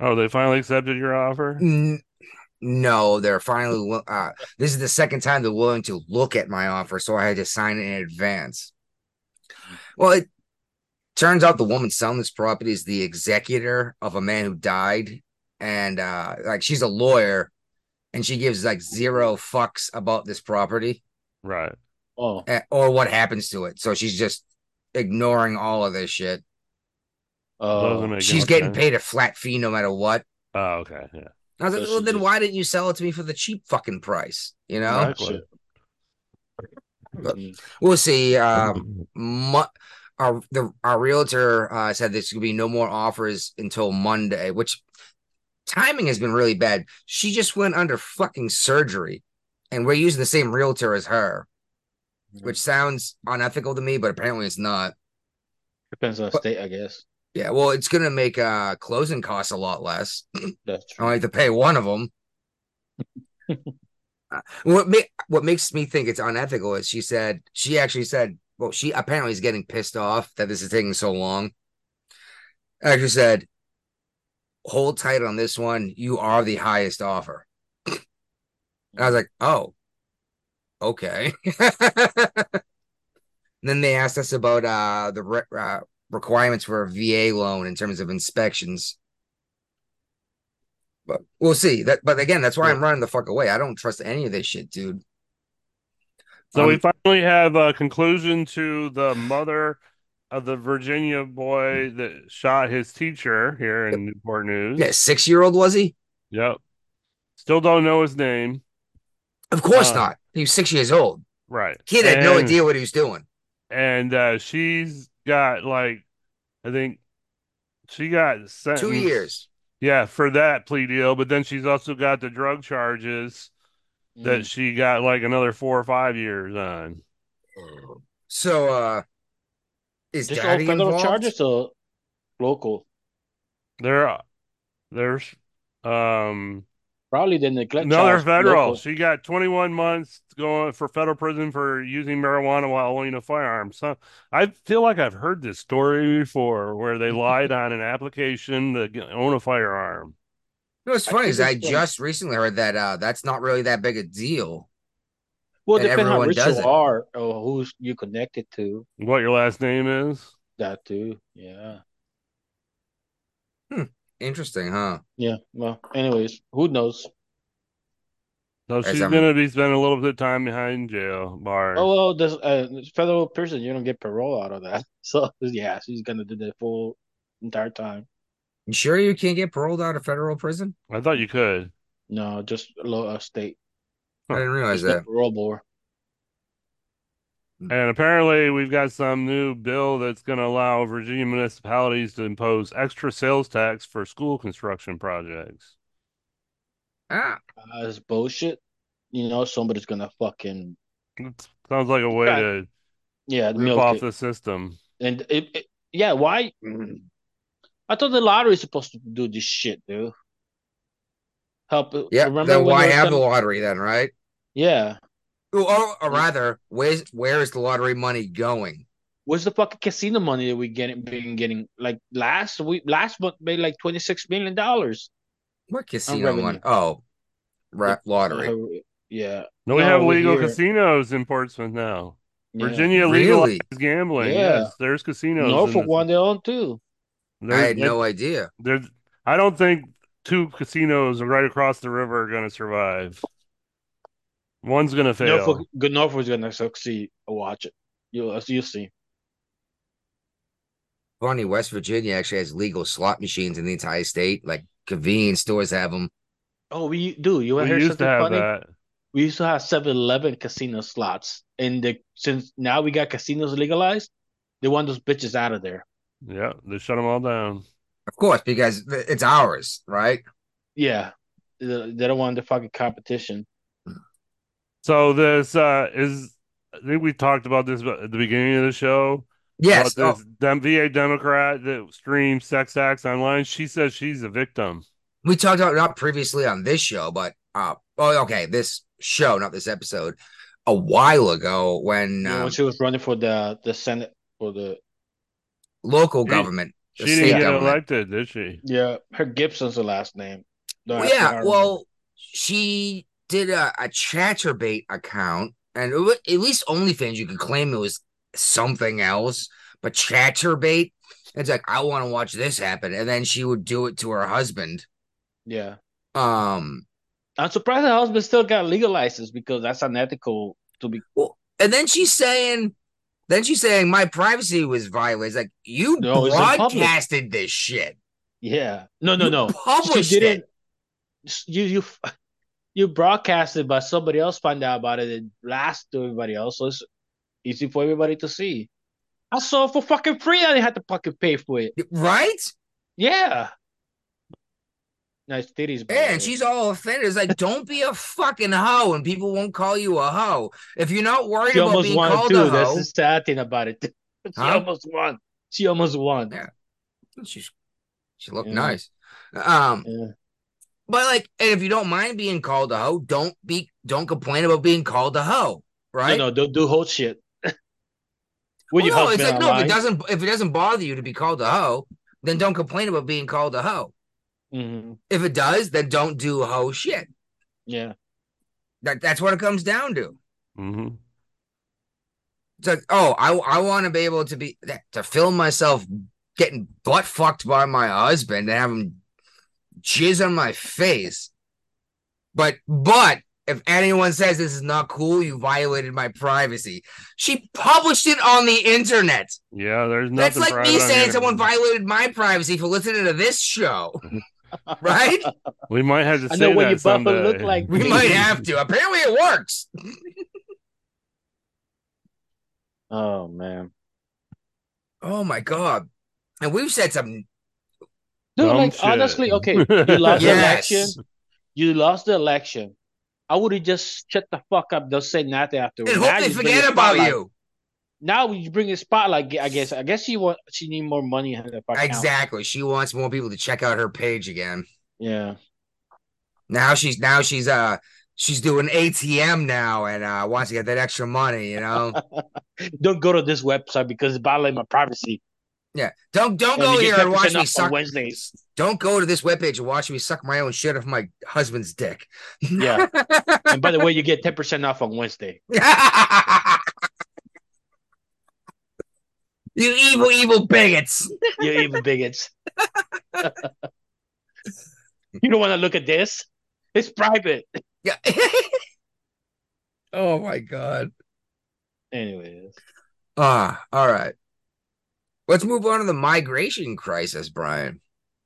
Oh, they finally accepted your offer? N- no, they're finally uh this is the second time they're willing to look at my offer, so I had to sign it in advance. Well, it turns out the woman selling this property is the executor of a man who died, and uh like she's a lawyer, and she gives like zero fucks about this property Right. Oh, or what happens to it. So she's just ignoring all of this shit. Doesn't oh, She's getting sense. paid a flat fee no matter what. Oh, okay. Yeah. I was like, well, then just- why didn't you sell it to me for the cheap fucking price? You know, Exactly. But- Mm. we'll see. Um, mu- our the our realtor uh, said there's gonna be no more offers until Monday, which timing has been really bad. She just went under fucking surgery, and we're using the same realtor as her, which sounds unethical to me, but apparently it's not. Depends on the But- state, I guess. Yeah, well, it's gonna make uh closing costs a lot less. (clears throat) That's I only have to pay one of them. (laughs) Uh, what ma- what makes me think it's unethical is she said she actually said well she apparently is getting pissed off that this is taking so long. Actually said, hold tight on this one. You are the highest offer. And I was like, oh, okay. (laughs) then they asked us about uh the re- uh, requirements for a VA loan in terms of inspections. But we'll see. That, but again, that's why I'm running the fuck away. I don't trust any of this shit, dude. So we Um, finally have a conclusion to the mother of the Virginia boy that shot his teacher here in Newport News. Yeah, six year old was he? Yep. Still don't know his name. Of course Uh, not. He was six years old. Right. Kid had no idea what he was doing. And uh, she's got like, I think she got sentenced. Two years. Yeah, for that plea deal. But then she's also got the drug charges that Mm. she got like another four or five years on. So, uh, is Just all daddy federal involved? charges or local? There, there's, um, Probably the neglect no, they're federal. local. She got 21 months going for federal prison for using marijuana while owning a firearm. So I feel like I've heard this story before where they lied on an application to own a firearm. You know what's funny think is I um, just recently heard that uh, that's not really that big a deal. Well, and depending how everyone rich you are or who's you connected to, What your last name is? that too. Yeah. Interesting, huh? Yeah. Well, anyways, who knows? So she's I'm- gonna be spending a little bit of time behind jail bars. Oh well, this uh, federal prison, you don't get parole out of that. (laughs) So yeah, she's gonna do the full entire time. You sure you can't get paroled out of federal prison? I thought you could. No, just a low uh, state. I didn't realize Just that. parole board. And apparently, we've got some new bill that's going to allow Virginia municipalities to impose extra sales tax for school construction projects. Ah, Uh, it's bullshit. You know, somebody's gonna fucking It sounds like a way Right. to yeah rip milk off it. the system. And it, it yeah, why? I thought the lottery is supposed to do this shit, dude. Help. yeah. remember Then why they were have the lottery then, right? Yeah, Or, or, or rather, where's where is the lottery money going? where's the fucking casino money that we getting been getting? Like last week, last month made like twenty six million dollars. What casino revenue. money? Oh, ra- lottery. Uh, Yeah, No, we No, have legal here. casinos in Portsmouth now. yeah. Virginia Really? legalized gambling. Yeah. Yes, there's casinos. in Norfolk one they own too. I had no idea. There's, I don't think two casinos right across the river are going to survive. One's going to fail. Norfolk, good Norfolk's gonna succeed. Watch it. You'll uh, you'll see. Funny, West Virginia actually has legal slot machines in the entire state. Like convenience stores have them. Oh, we do. You want to hear something funny? that. We used to have 7-Eleven casino slots, and the since now we got casinos legalized, they want those bitches out of there. Yeah, they shut them all down. Of course, because it's ours, right? Yeah, they they don't want the fucking competition. So this uh is I think we talked about this at the beginning of the show. Yes. About Oh, this dem- VA Democrat that streams sex acts online. She says she's a victim. we talked about not previously on this show, but uh, oh, okay, this show, not this episode, a while ago when You know, um, when she was running for the the Senate for the local She- government, the She didn't get government. elected, did she? yeah, her Gibson's the last name. Well, ask me how I yeah, well, she did a, a Chaturbate account, and it at least OnlyFans, you could claim it was something else, but Chaturbate, it's like I want to watch this happen, and then she would do it to her husband. yeah, Um, I'm surprised her husband still got legal license because that's unethical to be. Well, and then she's saying, then she's saying my privacy was violated. It's like you No, it's in public. broadcasted this shit. Yeah, no, no, You no. published she didn't. it. You you you broadcast it, but somebody else found out about it and blast to everybody else, so it's easy for everybody to see. I saw it for fucking free. I didn't have to fucking pay for it. Right? Yeah. Nice titties, the And she's all offended. It's like, don't be a fucking hoe, and people won't call you a hoe. If you're not worried She about being called too. a That's hoe, the sad thing about it. (laughs) she Huh? almost won. She almost won. Yeah. she's she looked Yeah. nice. Um, Yeah. But like, and if you don't mind being called a hoe, don't be don't complain about being called a hoe, right? No, no, don't do whole shit. With (laughs) Well, your no, it's like no, if it doesn't if it doesn't bother you to be called a hoe, then don't complain about being called a hoe. Mhm. If it does, then don't do hoe shit. Yeah. That that's what it comes down to. hmm It's like, oh, I I want to be able to be to film myself getting butt fucked by my husband and have him jizz on my face. But but if anyone says this is not cool, you violated my privacy. She published it on the internet. Yeah, there's nothing. That's like me saying someone violated my privacy for listening to this show. (laughs) right? We might have to I say know what that your buffer someday. look like. We might have to. Apparently it works. (laughs) Oh man. Oh my god. And we've said some Dude, like shit. honestly, okay, (laughs) you lost the election. You lost the election. I would have just shut the fuck up. Don't say nothing afterwards. and Now hope they you bring forget a about spotlight. you. Now you bring a spotlight. I guess. I guess she want. She need more money in her account. Exactly. She wants more people to check out her page again. Yeah. Now she's now she's uh she's doing ATM now and uh wants to get that extra money, you know. (laughs) Don't go to this website because it's violating my privacy. Yeah. Don't don't go here and watch me suck Wednesdays. don't go to this webpage and watch me suck my own shit off my husband's dick. Yeah. (laughs) And by the way, you get ten percent off on Wednesday. (laughs) you evil, evil bigots. You evil bigots. (laughs) you don't want to look at this. It's private. Yeah. Oh my god. Anyways, Ah, all right. Let's move on to the migration crisis, Brian.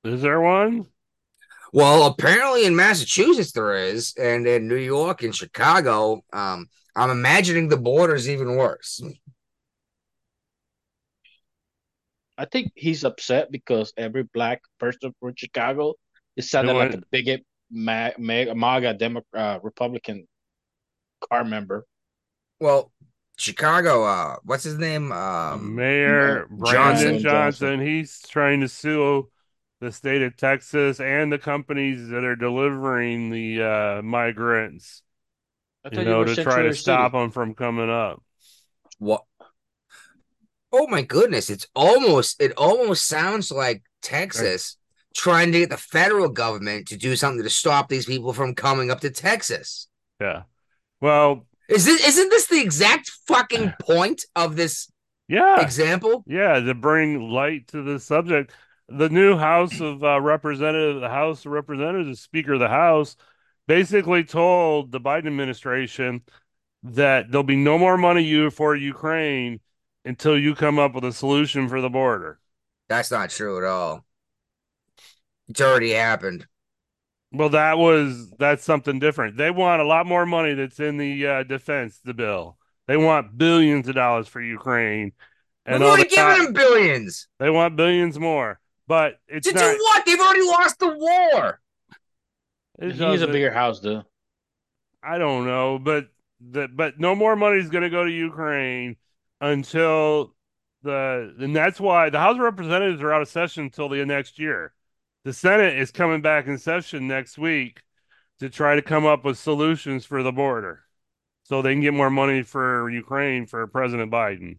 Is there one? Well, apparently in Massachusetts there is, and in New York and Chicago, um, I'm imagining the border's even worse. I think he's upset because every black person from Chicago is sounding like a want- bigot, ma- ma- MAGA Demo- uh, Republican car member. Well, Chicago, uh, what's his name? Um, Mayor Brandon Johnson. Johnson, he's trying to sue the state of Texas and the companies that are delivering the uh, migrants, I you know, he to try to Sanctuary stop City. them from coming up. what? Oh my goodness! It's almost it almost sounds like Texas trying to get the federal government to do something to stop these people from coming up to Texas. Yeah. Well, Is this isn't this the exact fucking (sighs) point of this yeah. example? Yeah, to bring light to the subject, the new House of uh, Representatives, the House of Representatives, the Speaker of the House, basically told the Biden administration that there'll be no more money you for Ukraine until you come up with a solution for the border. That's not true at all. It's already happened. Well, that was that's something different. They want a lot more money that's in the uh, defense, the bill. They want billions of dollars for Ukraine, We've all already the given time- them billions. they want billions more. But it's To not. do what? They've already lost the war. it He needs a bigger house, though. I don't know, but the but no more money is going to go to Ukraine until the and that's why the House of Representatives are out of session until the next year. The Senate is coming back in session next week to try to come up with solutions for the border, so they can get more money for Ukraine for President Biden.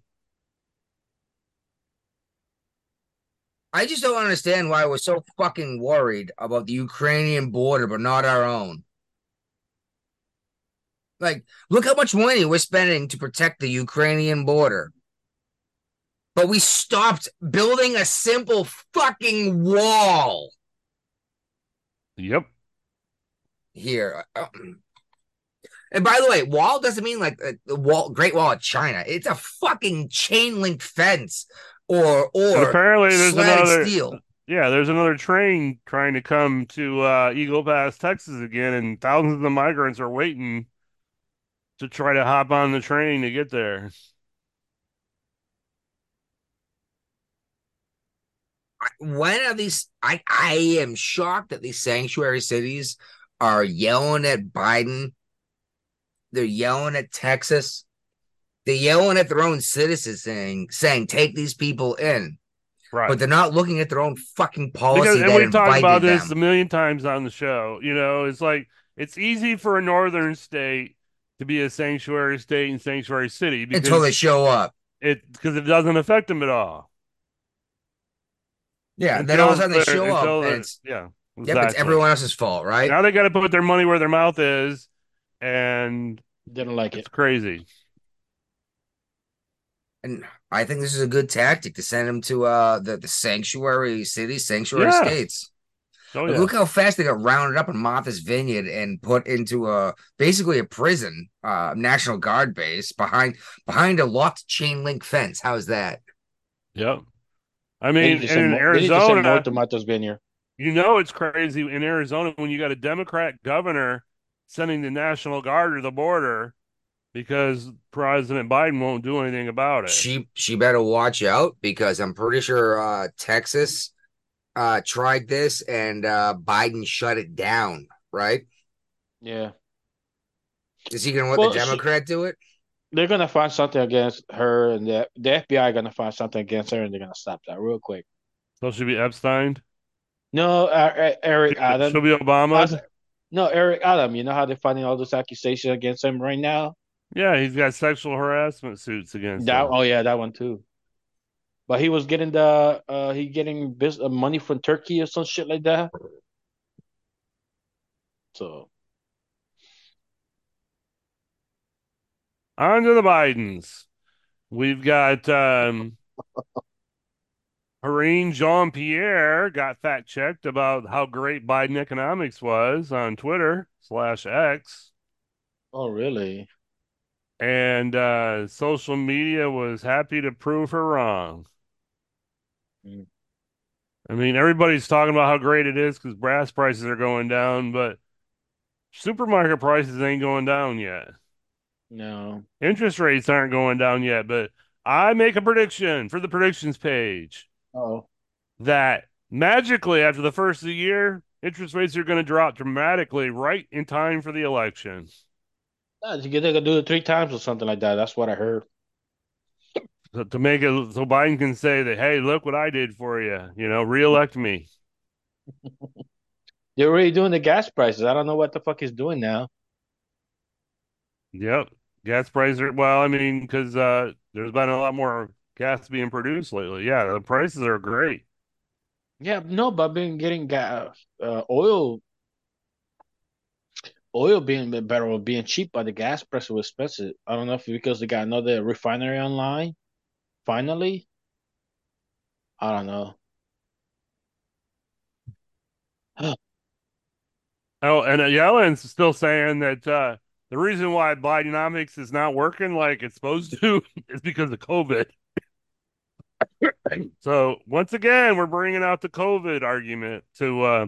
I just don't understand why we're so fucking worried about the Ukrainian border, but not our own. Like, look how much money we're spending to protect the Ukrainian border. But we stopped building a simple fucking wall Yep. here. (clears throat) And by the way, wall doesn't mean like uh, the wall, Great Wall of China. It's a fucking chain link fence or And or apparently, there's another steel. yeah, there's another train trying to come to uh, Eagle Pass, Texas again, and thousands of migrants are waiting to try to hop on the train to get there. When are these I I am shocked that these sanctuary cities are yelling at Biden. They're yelling at Texas. They're yelling at their own citizens saying saying take these people in. Right. But they're not looking at their own fucking policy because and we've talked about this a million times on the show. You know, it's like it's easy for a northern state to be a sanctuary state and sanctuary city because until they show up. it because it doesn't affect them at all. Yeah, then all of a sudden they show up and it's yeah, yep, it's everyone else's fault, right? Now they got to put their money where their mouth is, and Didn't like it. it's crazy. And I think this is a good tactic to send them to uh the, the sanctuary cities, sanctuary Yeah. states. Oh yeah, Look how fast they got rounded up in Martha's Vineyard and put into a basically a prison, uh, National Guard base behind behind a locked chain link fence. How's that? yep. I They mean, need to in more- they need to send more Arizona, to Martha's Vineyard. you know it's crazy in Arizona when you got a Democrat governor sending the National Guard to the border because President Biden won't do anything about it. She she better watch out because I'm pretty sure uh, Texas uh, tried this and uh, Biden shut it down. Right? Yeah. Is he gonna let Well, the she- Democrat do it? They're gonna find something against her, and the the FBI are gonna find something against her, and they're gonna stop that real quick. So she'll be Epstein. No, uh, uh, Eric Adam. She'll be Obama. No, Eric Adam. You know how they're finding all this accusation against him right now? Yeah, he's got sexual harassment suits against That him. oh yeah, that one too. But he was getting the uh he getting bus uh, money from Turkey or some shit like that. So On to the Bidens. We've got um Karine Jean Pierre got fact checked about how great Biden economics was on Twitter slash X. oh really? and uh, social media was happy to prove her wrong. Mm. I mean, everybody's talking about how great it is because brass prices are going down, but supermarket prices ain't going down yet. No. Interest rates aren't going down yet, but I make a prediction for the predictions page Oh. that magically after the first of the year, interest rates are going to drop dramatically right in time for the election. Yeah, you gotta do it three times or something like that. That's what I heard. So to make it so Biden can say that, hey, look what I did for you, you know, reelect me. (laughs) They're already doing the gas prices. I don't know what the fuck he's doing now. Yep. Gas prices are, well, I mean, because uh, there's been a lot more gas being produced lately. Yeah, the prices are great. Yeah, no, but I've been getting gas, uh, oil, oil being better or being cheap, but the gas price was expensive. I don't know if because they got another refinery online, finally. I don't know. Oh, and uh, Yellen's still saying that uh, the reason why Bidenomics is not working like it's supposed to (laughs) is because of COVID. (coughs) so once again, we're bringing out the COVID argument to uh,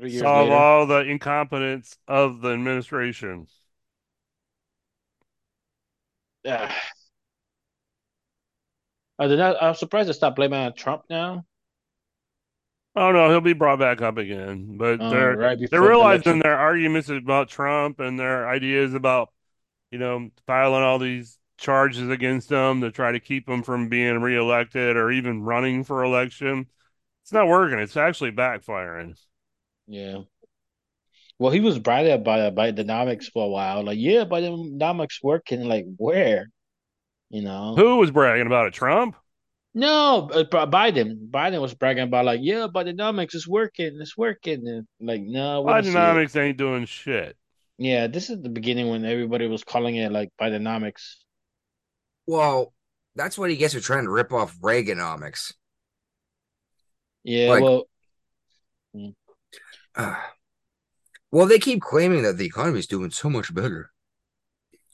solve later. all the incompetence of the administration. Yeah. I did not, I'm surprised they stopped blaming on Trump now. Oh no, he'll be brought back up again. But Uh, they're right they're realizing election. their arguments about Trump and their ideas about, you know, filing all these charges against him to try to keep him from being reelected or even running for election. It's not working. It's actually backfiring. Yeah. Well, he was bragging about Dynamics for a while. Like, yeah, by the dynamics working. Like, where? You know? Who was bragging about it? Trump? No, uh, Biden. Biden was bragging about like, yeah, Bidenomics is working. It's working. And like, no, we don't. Bidenomics ain't doing shit. Yeah, this is the beginning when everybody was calling it like Bidenomics. Well, that's what he gets for trying to rip off Reaganomics. Yeah, Like- well, Uh, well, they keep claiming that the economy is doing so much better.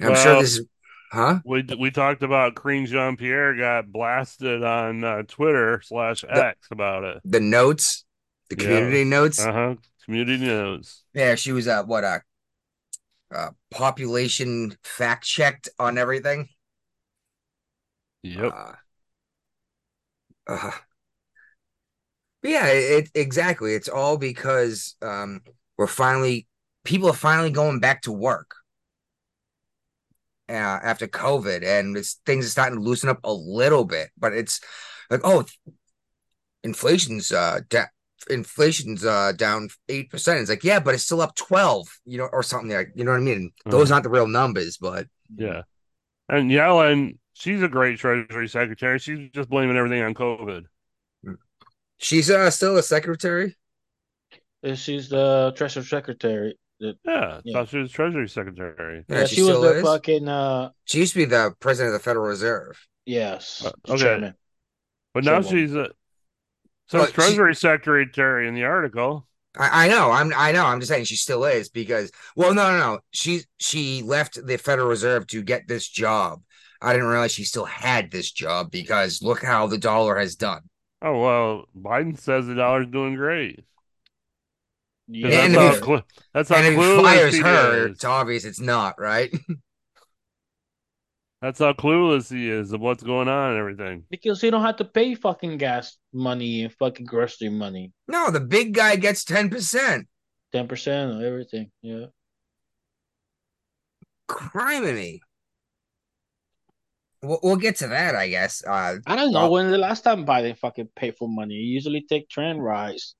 I'm sure this is, huh? We we talked about Karine Jean Pierre got blasted on uh, Twitter slash X about it. The notes, the Yeah. community notes. Uh huh. Community notes. Yeah, she was uh what uh, uh population fact checked on everything. Yep. Uh, uh, but yeah, it exactly. It's all because um we're finally people are finally going back to work. Uh, after COVID, and it's, things are starting to loosen up a little bit, but it's like, oh, inflation's uh, da- inflation's uh down eight percent. It's like, yeah, but it's still up twelve, you know, or something like, you know what I mean? Those aren't the real numbers, but Yeah. And Yellen, she's a great Treasury Secretary. She's just blaming everything on COVID. she's uh still a secretary. she's the treasury secretary. The- Yeah, Yeah. thought she was Treasury Secretary. Yeah, yeah, she she was the is. fucking uh, She used to be the president of the Federal Reserve. yes, Uh, okay. chairman. But now Someone. she's a so Well, she- Treasury Secretary in the article. I, I know. I'm. I know. I'm just saying she still is because. Well, no, no, no. She she left the Federal Reserve to get this job. I didn't realize she still had this job because look how the dollar has done. Oh well, Biden says the dollar's doing great. 'Cause Yeah, And that's, if how he- clu- that's how and if he clueless fires he her, is. it's obvious it's not right. (laughs) That's how clueless he is of what's going on and everything. because he don't have to pay fucking gas money and fucking grocery money. no, the big guy gets ten percent. Ten percent of everything. Yeah. Criminy. We'll, we'll get to that, I guess. Uh, I don't know Well- when the last time Biden fucking paid for money. He usually take train rides.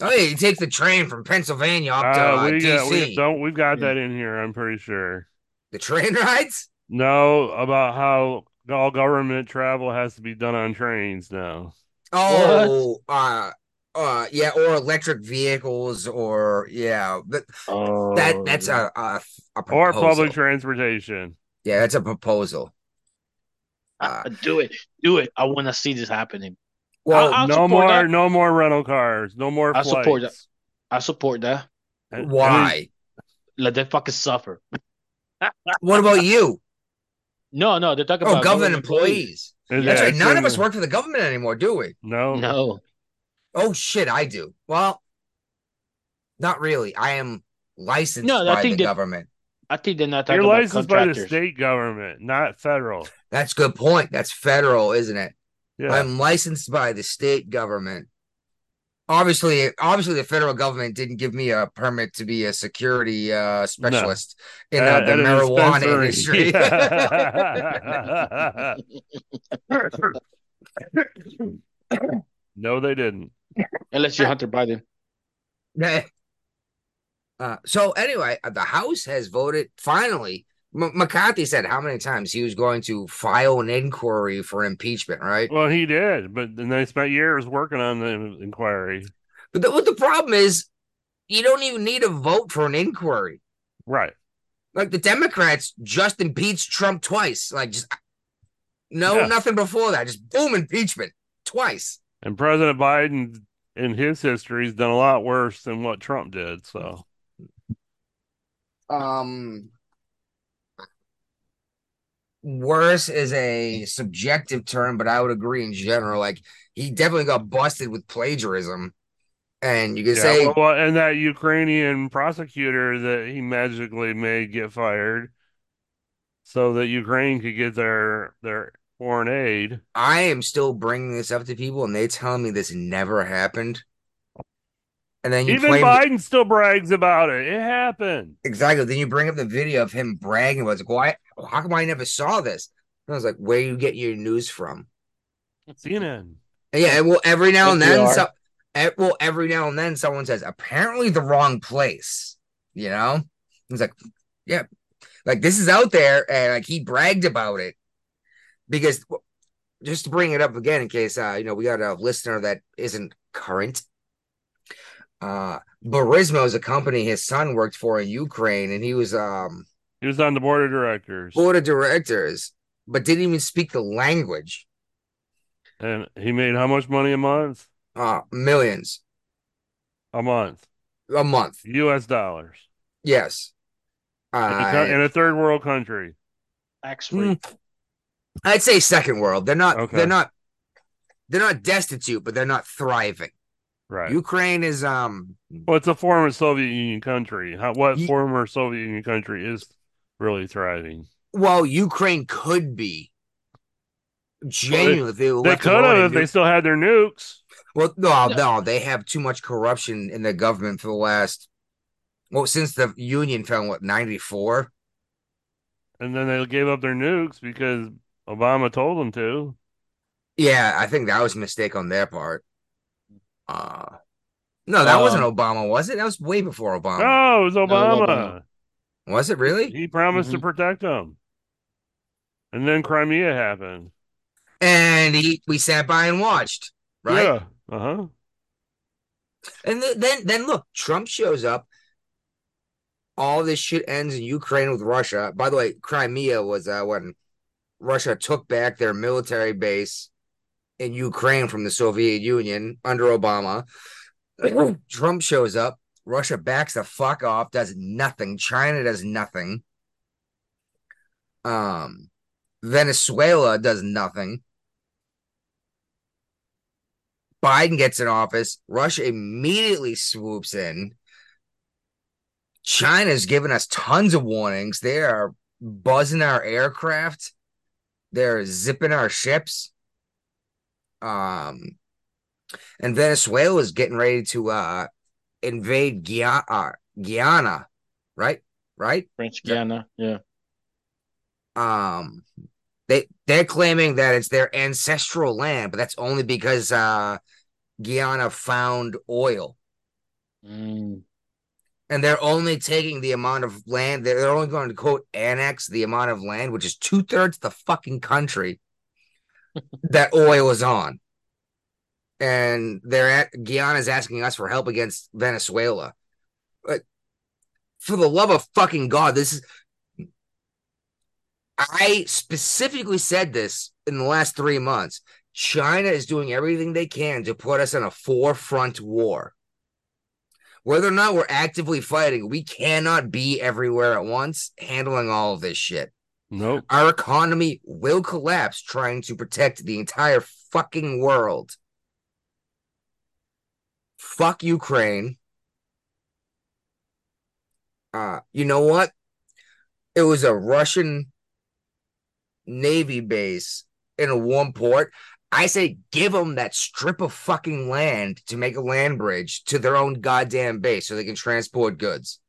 Oh yeah, you take the train from Pennsylvania up to Uh, uh, we got, DC. we don't we've got that in here. I'm pretty sure. The train (laughs) rides. No, about how all government travel has to be done on trains now. Oh, uh, uh, yeah, or electric vehicles, or yeah, that Oh, that that's a a, a Or public transportation. Yeah, that's a proposal. Uh, do it, do it. I want to see this happening. Well, I'll no more that. no more rental cars. No more I flights. support that. I support that. Why? Let them fucking suffer. (laughs) What about you? No, no, they're talking Oh, about government employees. And That's yeah, right. None in of us work for the government anymore, do we? No, No, Oh shit, I do. Well, not really. I am licensed No, I by think the that- government. I think they're not talking You're about licensed by the contractors. state government, not federal. That's a good point. That's federal, isn't it? Yeah. I'm licensed by the state government. Obviously, obviously, the federal government didn't give me a permit to be a security uh, specialist in uh, At- the marijuana dispensary. industry. (laughs) no, they didn't. Unless you're Hunter Biden. Yeah. (laughs) Uh, so anyway, uh, the House has voted finally. M- McCarthy said how many times he was going to file an inquiry for impeachment, right? Well, he did, but then they spent years working on the inquiry. But the, what the problem is, you don't even need a vote for an inquiry. Right. Like the Democrats just impeached Trump twice. Like just no Yeah. nothing before that. Just boom impeachment twice. And President Biden, in his history, has done a lot worse than what Trump did. So, Um worse is a subjective term, but I would agree in general. Like he definitely got busted with plagiarism. And you can yeah. say well, well, and that Ukrainian prosecutor that he magically made get fired so that Ukraine could get their their foreign aid. I am still bringing this up to people, and they tell me this never happened. And then you Even claim Biden still brags about it. It happened. exactly. Then you bring up the video of him bragging about it. Like, why? How come I never saw this? And I was like, where you get your news from? CNN. Yeah, well, every now and then, so, well, every now and then, someone says apparently the wrong place. You know, he's like, yeah, like this is out there, and like he bragged about it because just to bring it up again in case uh you know we got a listener that isn't current. Uh, Burisma is a company his son worked for in Ukraine, and he was um He was on the board of directors, board of directors, but didn't even speak the language. and he made how much money a month? Uh, millions A month, a month. U.S. dollars, Yes. in, a, Uh, in a third world country. Actually. free. I'd say second world. They're not. Okay. They're not. They're not destitute, but they're not thriving. Right. Ukraine is um. well, it's a former Soviet Union country. How, what Ye- former Soviet Union country is really thriving? Well, Ukraine could be. Genuinely, if they, They left could have and if they still had their nukes. Well, no, no, they have too much corruption in the government for the last. Well, since the union fell, in, what ninety four? And then they gave up their nukes because Obama told them to. Yeah, I think that was a mistake on their part. Uh no, that Um, wasn't Obama, was it? That was way before Obama. No, it was was Obama. Was it really? He promised to Mhm. protect them. And then Crimea happened. And he, we sat by and watched, right? Yeah. Uh huh. And th- then, then look, Trump shows up. All this shit ends in Ukraine with Russia. By the way, Crimea was uh, when Russia took back their military base in Ukraine from the Soviet Union under Obama. (clears throat) Trump shows up. Russia backs the fuck off, does nothing. China does nothing. Um, Venezuela does nothing. Biden gets in office. Russia immediately swoops in. China's given us tons of warnings. They are buzzing our aircraft. They're zipping our ships. Um, and Venezuela is getting ready to uh invade Guyana, uh, Guyana, right? Right? French Guiana. Yeah. um they they're claiming that it's their ancestral land but that's only because uh Guyana found oil Mm. and they're only taking the amount of land they're only going to quote annex the amount of land which is two-thirds of the fucking country (laughs) that oil is on and they're at Guyana's asking us for help against Venezuela but for the love of fucking god this is I specifically said this in the last three months. China is doing everything they can to put us in a forefront war. Whether or not we're actively fighting, we cannot be everywhere at once handling all of this shit. Nope. Our economy will collapse trying to protect the entire fucking world. Fuck Ukraine. Uh, you know what? It was a Russian Navy base in a warm port. I say give them that strip of fucking land to make a land bridge to their own goddamn base so they can transport goods.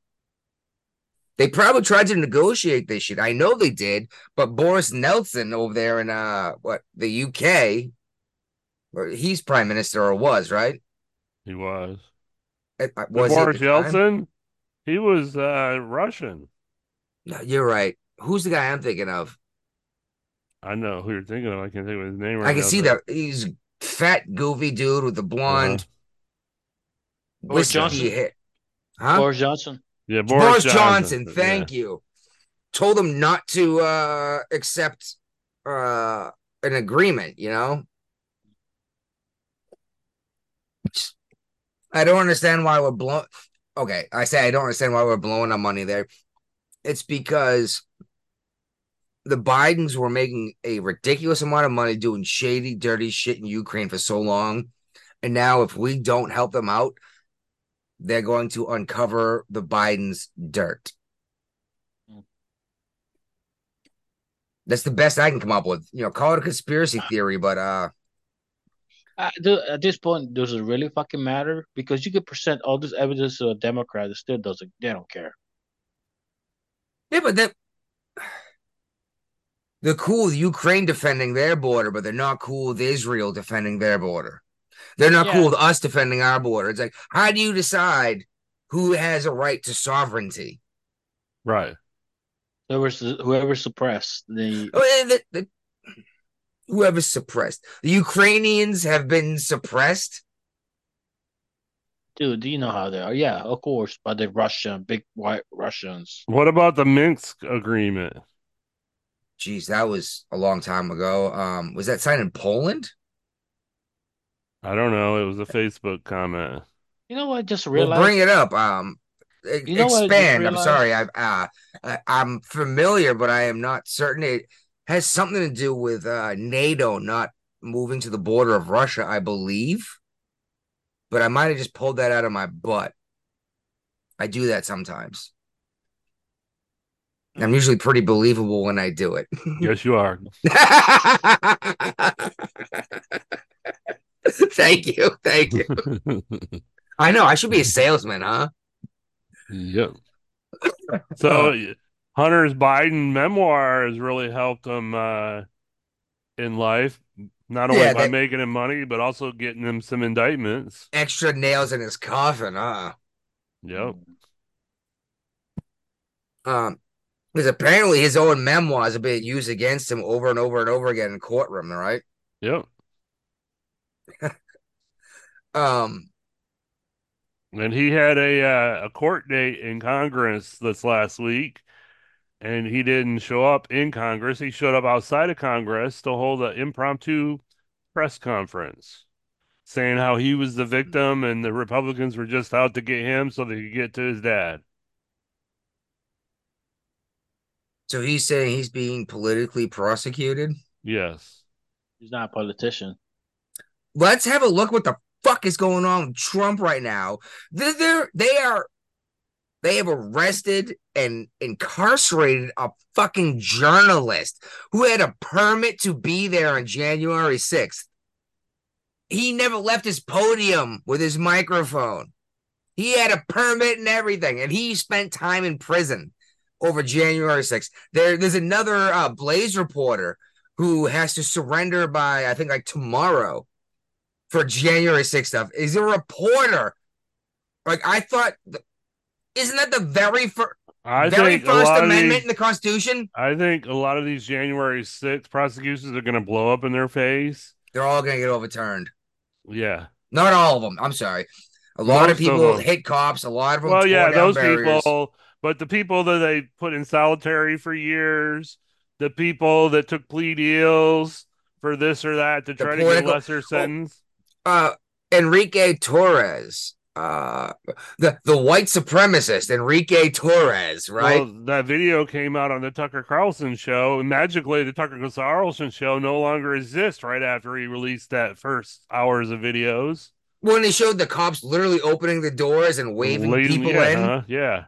They probably tried to negotiate this shit. I know they did, but Boris Nelson over there in uh what the UK, he's prime minister or was right? He was. Uh, uh, Was he at Boris time? Yeltsin? He was uh, Russian. No, you're right. Who's the guy I'm thinking of? I know who you're thinking of. I can't think of his name right I can now, see but- that he's fat, goofy dude with the blonde Boris Johnson? hair. Huh? Boris Johnson. Yeah, Boris, Boris, Johnson, Yeah. thank you. Told him not to uh accept uh an agreement, you know? I don't understand why we're blowing okay, I say I don't understand why we're blowing our money there. It's because the Bidens were making a ridiculous amount of money doing shady, dirty shit in Ukraine for so long. And now if we don't help them out, they're going to uncover the Biden's dirt. That's the best I can come up with. You know, call it a conspiracy theory, but uh Th- at this point, does it really fucking matter? Because you could present all this evidence to a Democrat, it still doesn't. They don't care. yeah, but that (sighs) they're cool with Ukraine defending their border, but they're not cool with Israel defending their border. They're not Yeah. cool with us defending our border. It's like, how do you decide who has a right to sovereignty? Right. Whoever's whoever suppressed the Oh, the, the, whoever's suppressed. The Ukrainians have been suppressed. dude, do you know how they are? Yeah, of course, by the Russian big white Russians. What about the Minsk agreement? Jeez, that was a long time ago. Um, was that signed in Poland? I don't know. It was a Facebook comment. You know what? I just Well, realized. bring it up. Um, You know what I just expand. I'm sorry. I've uh, I, I'm familiar, but I am not certain. It has something to do with uh NATO not moving to the border of Russia, I believe. But I might have just pulled that out of my butt. I do that sometimes. I'm usually pretty believable when I do it. (laughs) Yes, you are. (laughs) Thank you. Thank you. (laughs) I know. I should be a salesman, huh? yep. So Hunter's Biden memoir has really helped him uh, in life, not only Yeah, by that- making him money, but also getting him some indictments. Extra nails in his coffin, huh? Yep. Um, because apparently his own memoirs are being used against him over and over and over again in courtroom, right? Yep. (laughs) Um, And he had a uh, a court date in Congress this last week, and he didn't show up in Congress. He showed up outside of Congress to hold an impromptu press conference, saying how he was the victim and the Republicans were just out to get him so they could get to his dad. so he's saying he's being politically prosecuted. Yes. He's not a politician. Let's have a look what the fuck is going on with Trump right now. They're, they're they are they have arrested and incarcerated a fucking journalist who had a permit to be there on January 6th. He never left his podium with his microphone. He had a permit and everything, and he spent time in prison over January 6th. There, there's another uh, Blaze reporter who has to surrender by, I think, like tomorrow for January 6th stuff. He's a reporter. Like, I thought, isn't that the very, fir- I very first amendment these, in the Constitution? I think a lot of these January 6th prosecutions are going to blow up in their face. They're all going to get overturned. Yeah. Not all of them. I'm sorry. A lot Most of of people them. hit cops. A lot of them. Well, yeah, those barriers. people, but the people that they put in solitary for years, the people that took plea deals for this or that to The try to get a lesser sentence. uh Enrique Tarrio uh the the white supremacist Enrique Tarrio, right? Well, that video came out on the Tucker Carlson show, and magically the Tucker Carlson show no longer exists right after he released that first hours of videos. when they showed the cops literally opening the doors and waving Leading- people yeah, in. huh? Yeah.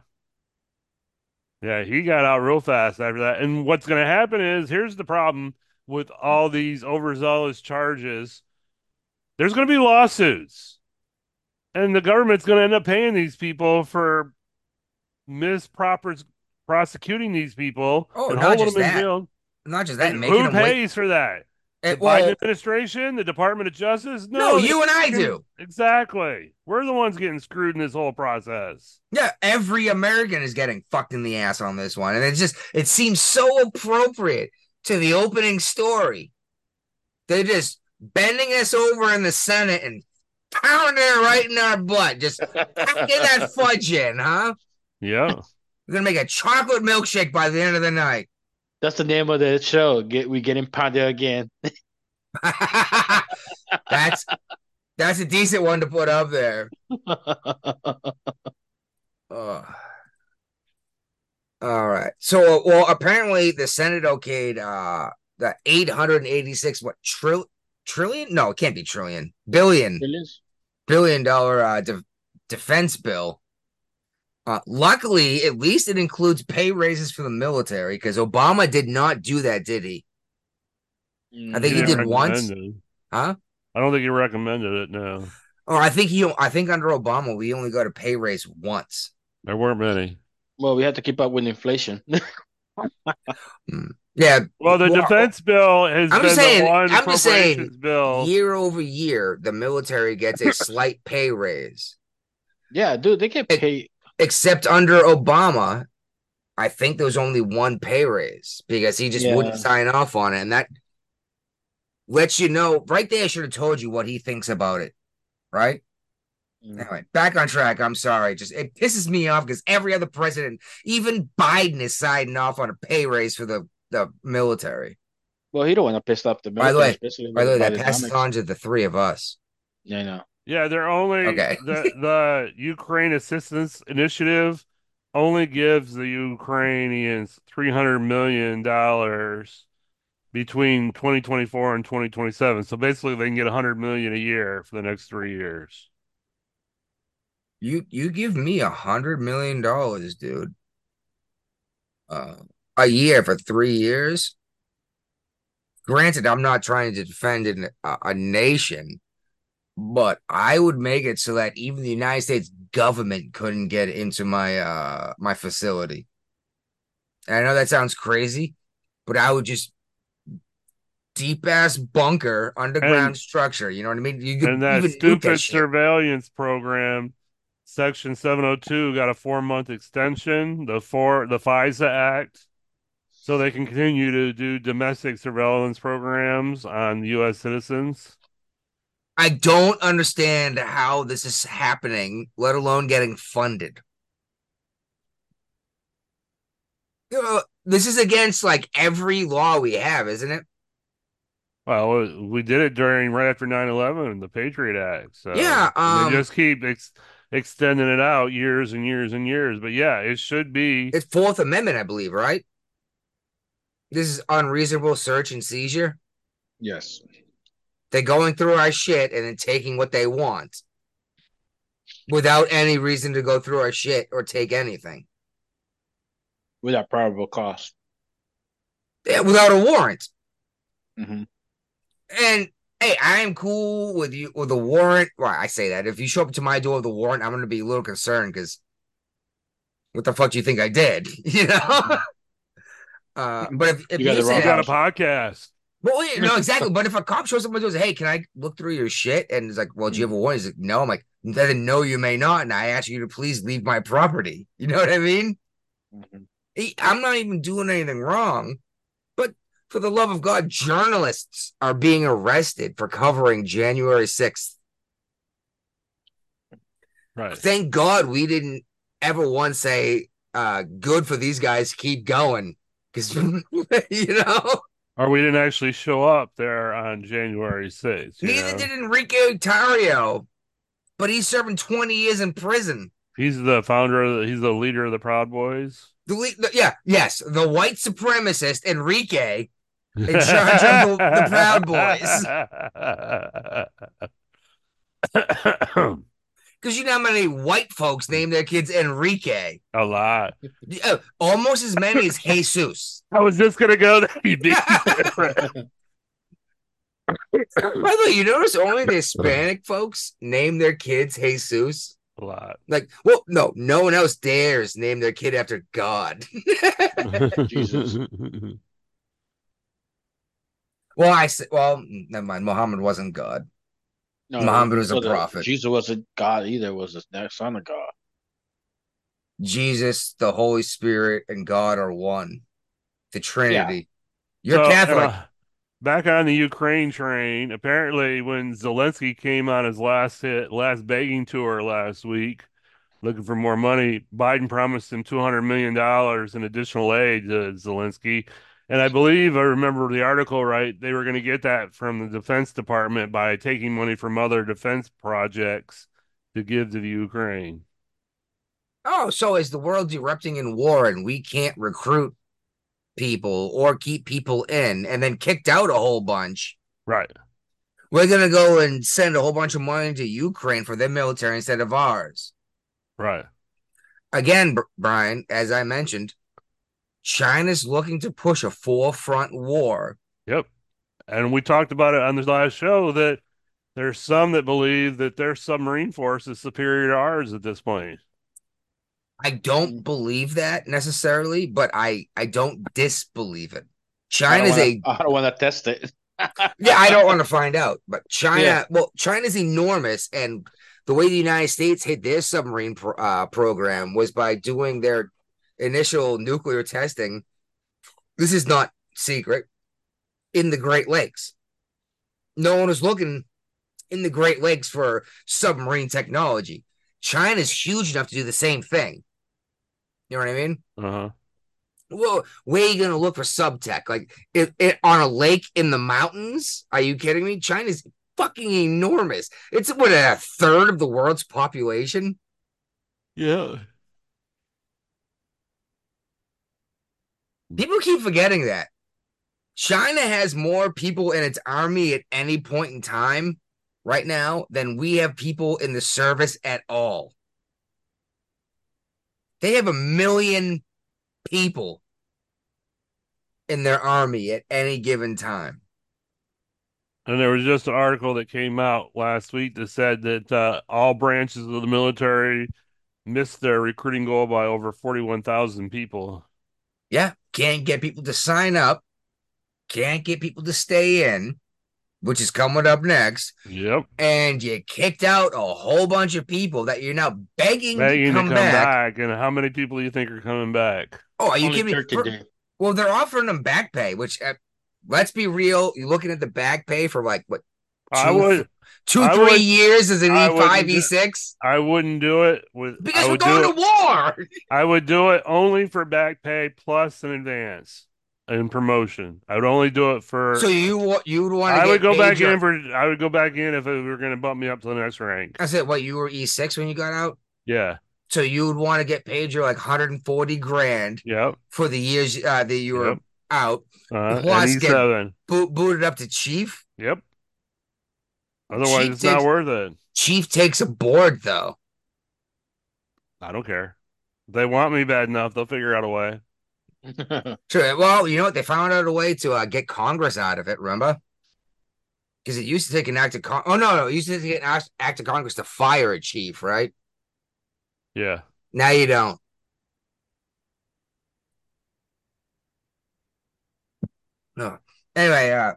Yeah, he got out real fast after that. And what's going to happen is here's the problem with all these overzealous charges there's going to be lawsuits. And the government's going to end up paying these people for misproper prosecuting these people Oh, and not holding just them in that. jail. Not just that, And who them wait. pays for that? Eh, The well, Biden administration, the Department of Justice? no, No, you and I do. Exactly. We're the ones getting screwed in this whole process. Yeah, every American is getting fucked in the ass on this one. And it just it seems so appropriate to the opening story. They're just bending us over in the Senate and pounding it right in our butt. Just (laughs) packing that fudge in, huh? Yeah. We're gonna make a chocolate milkshake by the end of the night. That's the name of the show. Get we getting pounded again. (laughs) (laughs) that's that's a decent one to put up there. Ugh. All right. So, well, apparently the Senate okayed uh the 886 what trill trillion? No, it can't be trillion. Billion Billions? Billion dollar uh de- defense bill. Uh luckily, at least it includes pay raises for the military because Obama did not do that, did he? I think he didn't did once. Huh? I don't think he recommended it. No, Or I think he I think under Obama we only got a pay raise once. there weren't many. Well, we had to keep up with inflation. (laughs) Yeah, Well, the Well, defense bill has I'm been just saying- the one I'm just saying, bill. year over year, the military gets a (laughs) slight pay raise. yeah, dude, they get It- paid. Except under Obama, I think there was only one pay raise because he just Yeah. wouldn't sign off on it. And that lets you know right there, I should have told you what he thinks about it. Right? Mm. Anyway, back on track. I'm sorry. Just it pisses me off because every other president, even Biden, is signing off on a pay raise for the, the military. Well, he don't want to piss off the By the way- military, especially By the way, that passes on to the three of us. Yeah, I know. Yeah, they're only Okay. the the (laughs) Ukraine Assistance Initiative only gives the Ukrainians three hundred million dollars between 2024 and 2027. So basically, they can get 100 million a year for the next three years. You you give me a hundred million dollars, dude. Uh, a year for three years. Granted, I'm not trying to defend an, a, a nation, but I would make it so that even the United States government couldn't get into my uh my facility. And I know that sounds crazy, but I would just deep ass bunker underground And- structure. You know what I mean? You could And that stupid that surveillance program, Section 702, got a four month extension. The four the FISA Act, so they can continue to do domestic surveillance programs on U.S. citizens. I don't understand how this is happening, let alone getting funded. You know, this is against like every law we have, isn't it? Well, we did it during right after 9/11, the Patriot Act. So Yeah, um, they just keep ex- extending it out years and years and years. But yeah, it should be. It's Fourth Amendment, I believe, right? This is unreasonable search and seizure. Yes. They're going through our shit and then taking what they want without any reason to go through our shit or take anything. Without probable cause. Yeah, without a warrant. hmm And hey, I am cool with you with a warrant. Well, I say that if you show up to my door with a warrant, I'm gonna be a little concerned because what the fuck do you think I did? (laughs) You know. Uh, but if, if You got you the say wrong We got a podcast. well, wait, no, (laughs) exactly. But if a cop shows up and goes, "Hey, can I look through your shit?" and it's like, "Well, do you have a warrant?" He's like, "No." I'm like, "Then no, you may not." And I ask you to please leave my property. (laughs) You know what I mean? Mhm. I'm not even doing anything wrong. But for the love of God, journalists are being arrested for covering January 6th. Right. Thank God we didn't ever once say, uh, good for these guys, keep going. Because, (laughs) you know, Or we didn't actually show up there on January 6th. neither know? did Enrique Tarrio. but he's serving 20 years in prison. He's the founder. Of the, he's the leader of the Proud Boys. The, le- the- yeah, yes, the white supremacist Enrique (laughs) in charge of the, the Proud Boys. (coughs) (coughs) (coughs) Because you know how many white folks name their kids Enrique? A lot. Uh, almost as many as (laughs) Jesus. I was just gonna go there. You beat By the way, you notice only the Hispanic folks name their kids Jesus? a lot. Like, well, no, no one else dares name their kid after God. (laughs) (laughs) Jesus. well, I said, well, never mind. Muhammad wasn't God. No, Muhammad was a prophet. Jesus wasn't God either. Was the son of God. Jesus, the Holy Spirit, and God are one. The Trinity. You're So, Catholic. uh, back on the Ukraine train, apparently when Zelensky came on his last hit, last begging tour last week, looking for more money, Biden promised him two hundred million dollars in additional aid to Zelensky. And I believe I remember the article right, they were going to get that from the Defense Department by taking money from other defense projects to give to the Ukraine. Oh, so is the world erupting in war and we can't recruit people or keep people in and then kicked out a whole bunch? Right. We're going to go and send a whole bunch of money to Ukraine for their military instead of ours. Right. Again, Brian, as I mentioned, China's looking to push a forefront war. Yep. And we talked about it on the last show that there's some that believe that their submarine force is superior to ours at this point. I don't believe that necessarily, but I I don't disbelieve it. China's a I don't want (laughs) to test it. (laughs) yeah, I don't want to find out, but China, Yeah. well, China's enormous, and the way the United States hit their submarine pro- uh, program was by doing their initial nuclear testing. This is not secret in the Great Lakes. No one was looking in the Great Lakes for submarine technology. China's huge enough to do the same thing. You know what I mean? Uh-huh. Well, where are you gonna look for subtech? Like it, it on a lake in the mountains? Are you kidding me? China's fucking enormous. It's what a third of the world's population. Yeah. People keep forgetting that. China has more people in its army at any point in time right now than we have people in the service at all. They have a million people in their army at any given time. And there was just an article that came out last week that said that uh, all branches of the military missed their recruiting goal by over 41,000 people. Yeah, can't get people to sign up, can't get people to stay in, which is coming up next. Yep. And you kicked out a whole bunch of people that you're now begging, Begging to to come, come back. back. And how many people do you think are coming back? Oh, are you Only giving me? Turkey for- well, they're offering them back pay, which uh, let's be real. You're looking at the back pay for like what I Two- would two, I three would- years as an E five, E6 I wouldn't do it with because I we're going to war. I would do it only for back pay plus an advance and promotion. I would only do it for So you you would want? I would go back your, in for I would go back in if it were going to bump me up to the next rank. I said, what you were E6 when you got out. Yeah. So you would want to get paid your like 140 grand Yep. for the years uh, that you were Yep. out, Uh, Plus get- E7. booted up to chief. Yep. Otherwise, Chief it's not takes- worth it. Chief takes a board though. I don't care. If they want me bad enough, they'll figure out a way. (laughs) Sure. Well, you know what? They found out a way to uh, get Congress out of it. Remember? Because it used to take an act of con- oh no, no, it used to take an act- act of Congress to fire a chief, right? Yeah. Now you don't. No. Anyway, uh,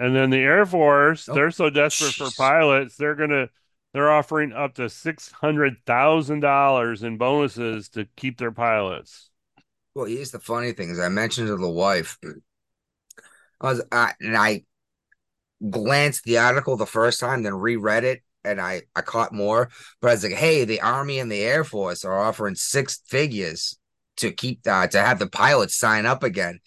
And then the Air Force, Oh, they're so desperate for pilots, they're gonna they're offering up to six hundred thousand dollars in bonuses to keep their pilots. well, here's the funny thing: is I mentioned to the wife, I was, I, and I glanced the article the first time, then reread it, and I I caught more. But I was like, hey, the Army and the Air Force are offering six figures to keep uh, to have the pilots sign up again.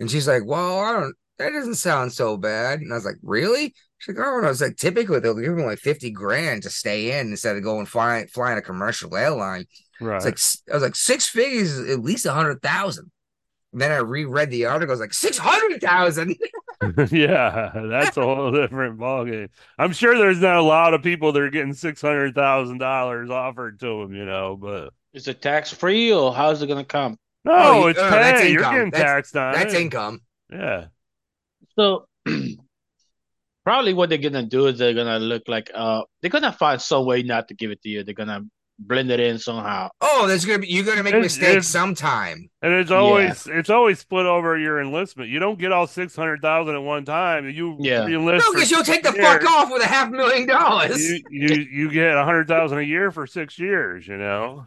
And she's like, well, I don't. That doesn't sound so bad. And I was like, really? She's like, oh no, it's like typically they'll give him like 50 grand to stay in instead of going flying flying a commercial airline. Right. It's like I was like six figures is at least a hundred thousand. Then I reread the article, I was like six hundred thousand. (laughs) (laughs) yeah, that's a whole different ballgame. I'm sure there's not a lot of people that are getting six hundred thousand dollars offered to them, you know, but Is it tax free or how's it gonna come? no, Oh, it's oh, pay. You're income. getting That's- taxed on That's it. income. Yeah. So (clears throat) probably what they're gonna do is they're gonna look like uh they're gonna find some way not to give it to you. They're gonna blend it in somehow. Oh, there's gonna be you're gonna make It's- mistakes it's- sometime. And it's always it's always split over your enlistment. You don't get all six hundred thousand at one time. You Yeah. enlist No, for because you'll take the six fuck off with a half million dollars. You you you get a hundred thousand a year for six years. You know.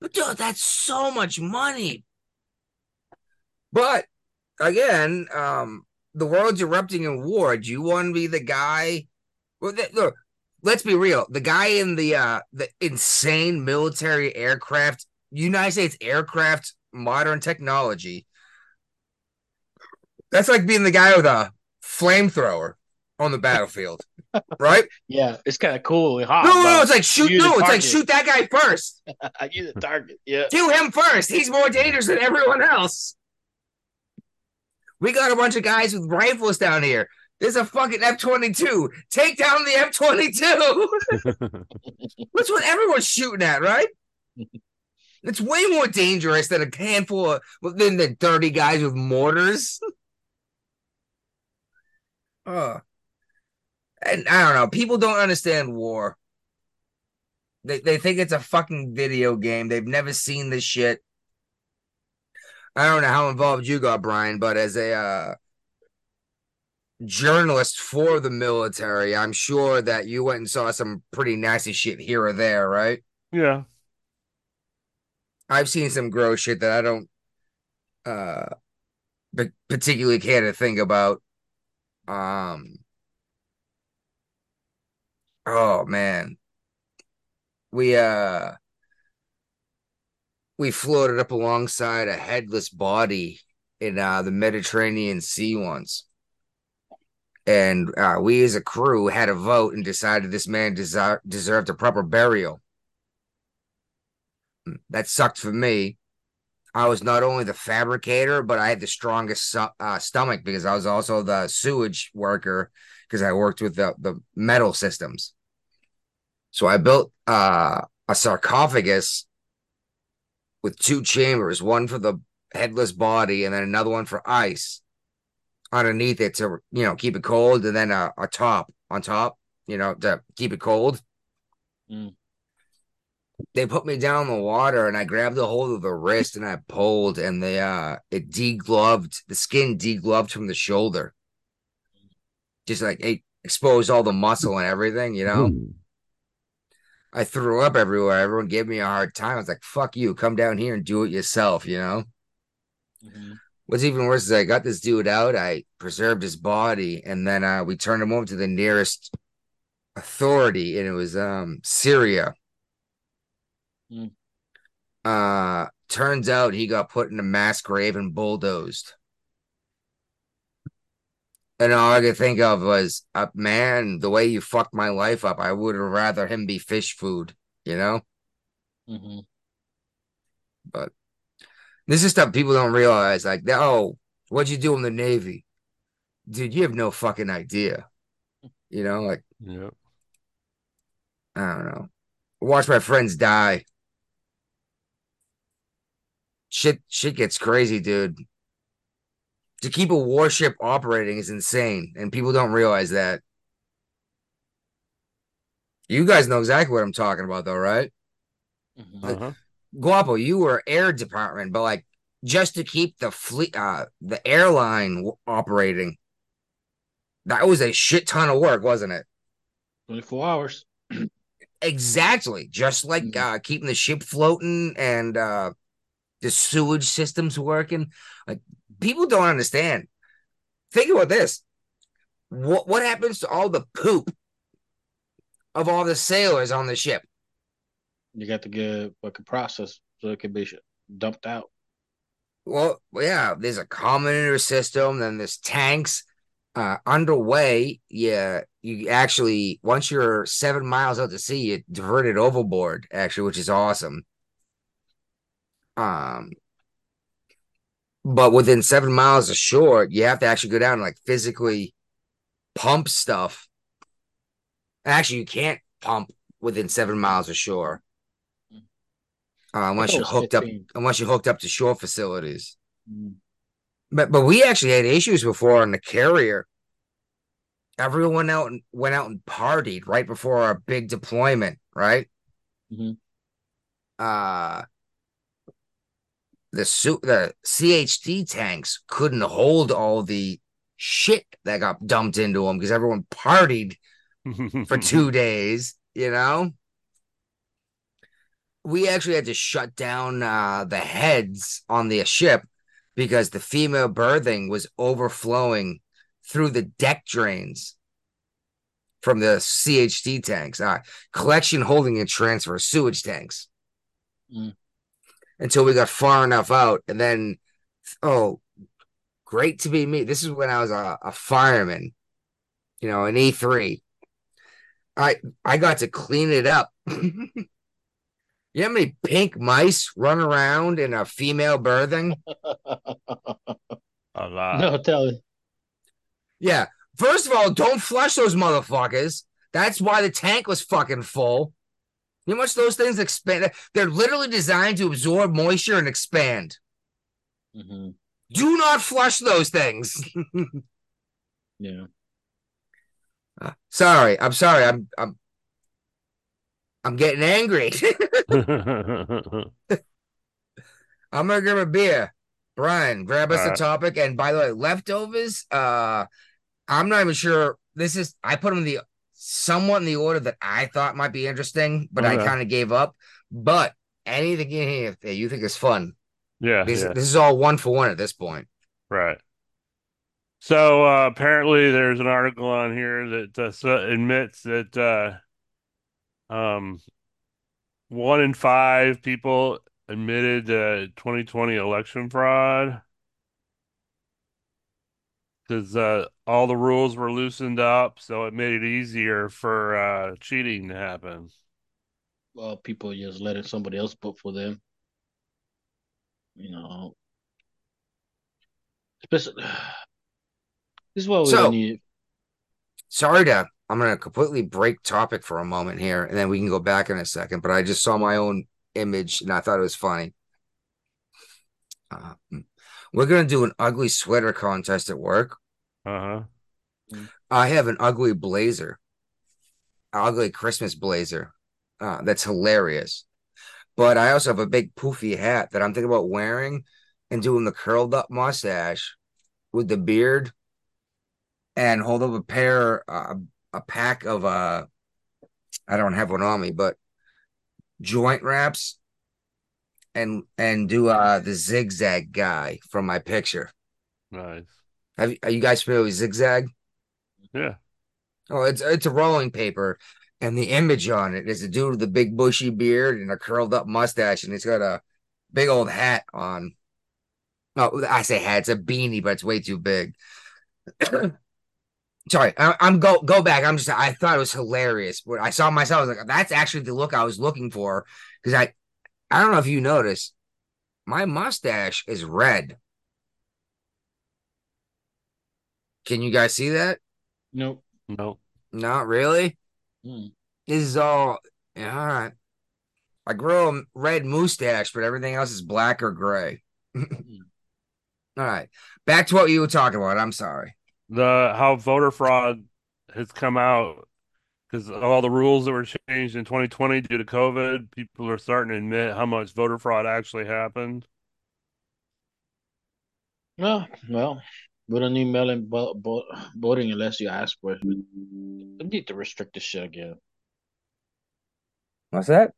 But dude, that's so much money. But again, um, the world's erupting in war. Do you want to be the guy? Well, th- look, let's be real. The guy in the uh the insane military aircraft, United States aircraft, modern technology. That's like being the guy with a flamethrower on the battlefield, (laughs) right? Yeah, it's kind of cool. hot, No, no, no, it's like shoot. No, it's like shoot that guy first. (laughs) you the target. Yeah. Kill him first. He's more dangerous than everyone else. We got a bunch of guys with rifles down here. There's a fucking F 22. Take down the F 22. (laughs) That's what everyone's shooting at, right? It's way more dangerous than a handful of than the dirty guys with mortars. (laughs) uh, and I don't know. People don't understand war. They they think it's a fucking video game. They've never seen this shit. I don't know how involved you got, Brian, but as a uh, journalist for the military, I'm sure that you went and saw some pretty nasty shit here or there, right? Yeah. I've seen some gross shit that I don't uh pa- particularly care to think about. Um Oh man. We uh we floated up alongside a headless body in uh the Mediterranean Sea once. And uh we as a crew had a vote and decided this man desi- deserved a proper burial. That sucked for me. I was not only the fabricator, but I had the strongest uh, stomach because I was also the sewage worker because I worked with the, the metal systems. So I built uh, a sarcophagus with two chambers, one for the headless body and then another one for ice underneath it to you know keep it cold, and then a, a top on top, you know, to keep it cold. Mm. They put me down in the water and I grabbed a hold of the wrist and I pulled and they uh it degloved the skin degloved from the shoulder. Just like it exposed all the muscle and everything, you know. I threw up everywhere. Everyone gave me a hard time. I was like, fuck you, come down here and do it yourself, you know. Mhm. What's even worse is I got this dude out, I preserved his body, and then uh we turned him over to the nearest authority, and it was um Syria. Mm. Uh turns out he got put in a mass grave and bulldozed. And all I could think of was, uh, man, the way you fucked my life up, I would rather him be fish food, you know? Mhm. But this is stuff people don't realize. Like, oh, what'd you do in the Navy? Dude, you have no fucking idea. You know, like, Yeah. I don't know. Watch my friends die. Shit, shit gets crazy, dude. To keep a warship operating is insane, and people don't realize that. You guys know exactly what I'm talking about, though, right? Mhm. Uh-huh. Guapo, you were air department, but like just to keep the fleet, uh, the airline w- operating, that was a shit ton of work, wasn't it? 24 hours. (clears throat) Exactly, just like Mhm. uh, keeping the ship floating and uh, the sewage systems working. Like people don't understand. Think about this: what what happens to all the poop of all the sailors on the ship? You got to get like a process so it can be dumped out. Well, yeah, there's a comminutor system, then there's tanks. uh, underway, yeah, you actually once you're seven miles out to sea, you diverted overboard, actually, which is awesome. Um, but within seven miles of shore, you have to actually go down and like physically pump stuff. Actually, you can't pump within seven miles of shore. Uh, unless you're was hooked up, unless you're hooked up to shore facilities. Mm. But but we actually had issues before on the carrier. Everyone out and went out and partied right before our big deployment, right? Mhm. Uh the suit the CHT tanks couldn't hold all the shit that got dumped into them because everyone partied for (laughs) two days, you know? We actually had to shut down uh, the heads on the ship because the female berthing was overflowing through the deck drains from the CHT tanks, uh, collection, holding, and transfer sewage tanks. Mm. Until we got far enough out, and then, oh, great to be me. This is when I was a, a fireman, you know, an E3. I I got to clean it up. (laughs) you know how many pink mice run around in a female berthing? (laughs) A lot. no, tell me. Yeah. First of all, don't flush those motherfuckers. That's why the tank was fucking full. You much those things expand? They're literally designed to absorb moisture and expand. hmm Do not flush those things. (laughs) Yeah. Uh, sorry, I'm sorry. I'm I'm I'm getting angry. (laughs) (laughs) I'm gonna grab a beer. Brian, grab us All a right. topic. And by the way, leftovers. Uh, I'm not even sure. This is I put them in the somewhat in the order that I thought might be interesting, but I kind of gave up. But anything in here that you think is fun, yeah, this, yeah, this is all one for one at this point. right. So uh, apparently, there's an article on here that uh, admits that uh, um, one in five people admitted uh, 2020 election fraud because uh, all the rules were loosened up, so it made it easier for uh, cheating to happen. Well, people just letting somebody else vote for them. You know. Especially, (sighs) this is what we So- need. Sorry to I'm gonna completely break topic for a moment here, and then we can go back in a second. But I just saw my own image and I thought it was funny. Uh, we're gonna do an ugly sweater contest at work. Uh huh. I have an ugly blazer, ugly Christmas blazer. Uh, that's hilarious. But I also have a big poofy hat that I'm thinking about wearing and doing the curled up mustache with the beard and hold up a pair, uh, a pack of, uh, I don't have one on me, but joint wraps and, and do, uh, the zigzag guy from my picture. Nice. Have you, are you guys familiar with zigzag? Yeah. Oh, it's it's a rolling paper, and the image on it is a dude with a big bushy beard and a curled up mustache, and he's got a big old hat on. No, I say hat, it's a beanie, but it's way too big. (clears throat) Sorry, I, I'm go go back. I'm just I thought it was hilarious. but I saw myself, I was like, that's actually the look I was looking for. Because I I don't know if you noticed, my mustache is red. Can you guys see that? Nope. No. Not really. Mm. This is all yeah, all right. I grow a red mustache, but everything else is black or gray. (laughs) all right. Back to what you were talking about. I'm sorry. The how voter fraud has come out because all the rules that were changed in 2020 due to COVID, people are starting to admit how much voter fraud actually happened. Well, well, we don't need mail-in vo- vo- voting unless you ask for it. We need to restrict this shit again. What's that?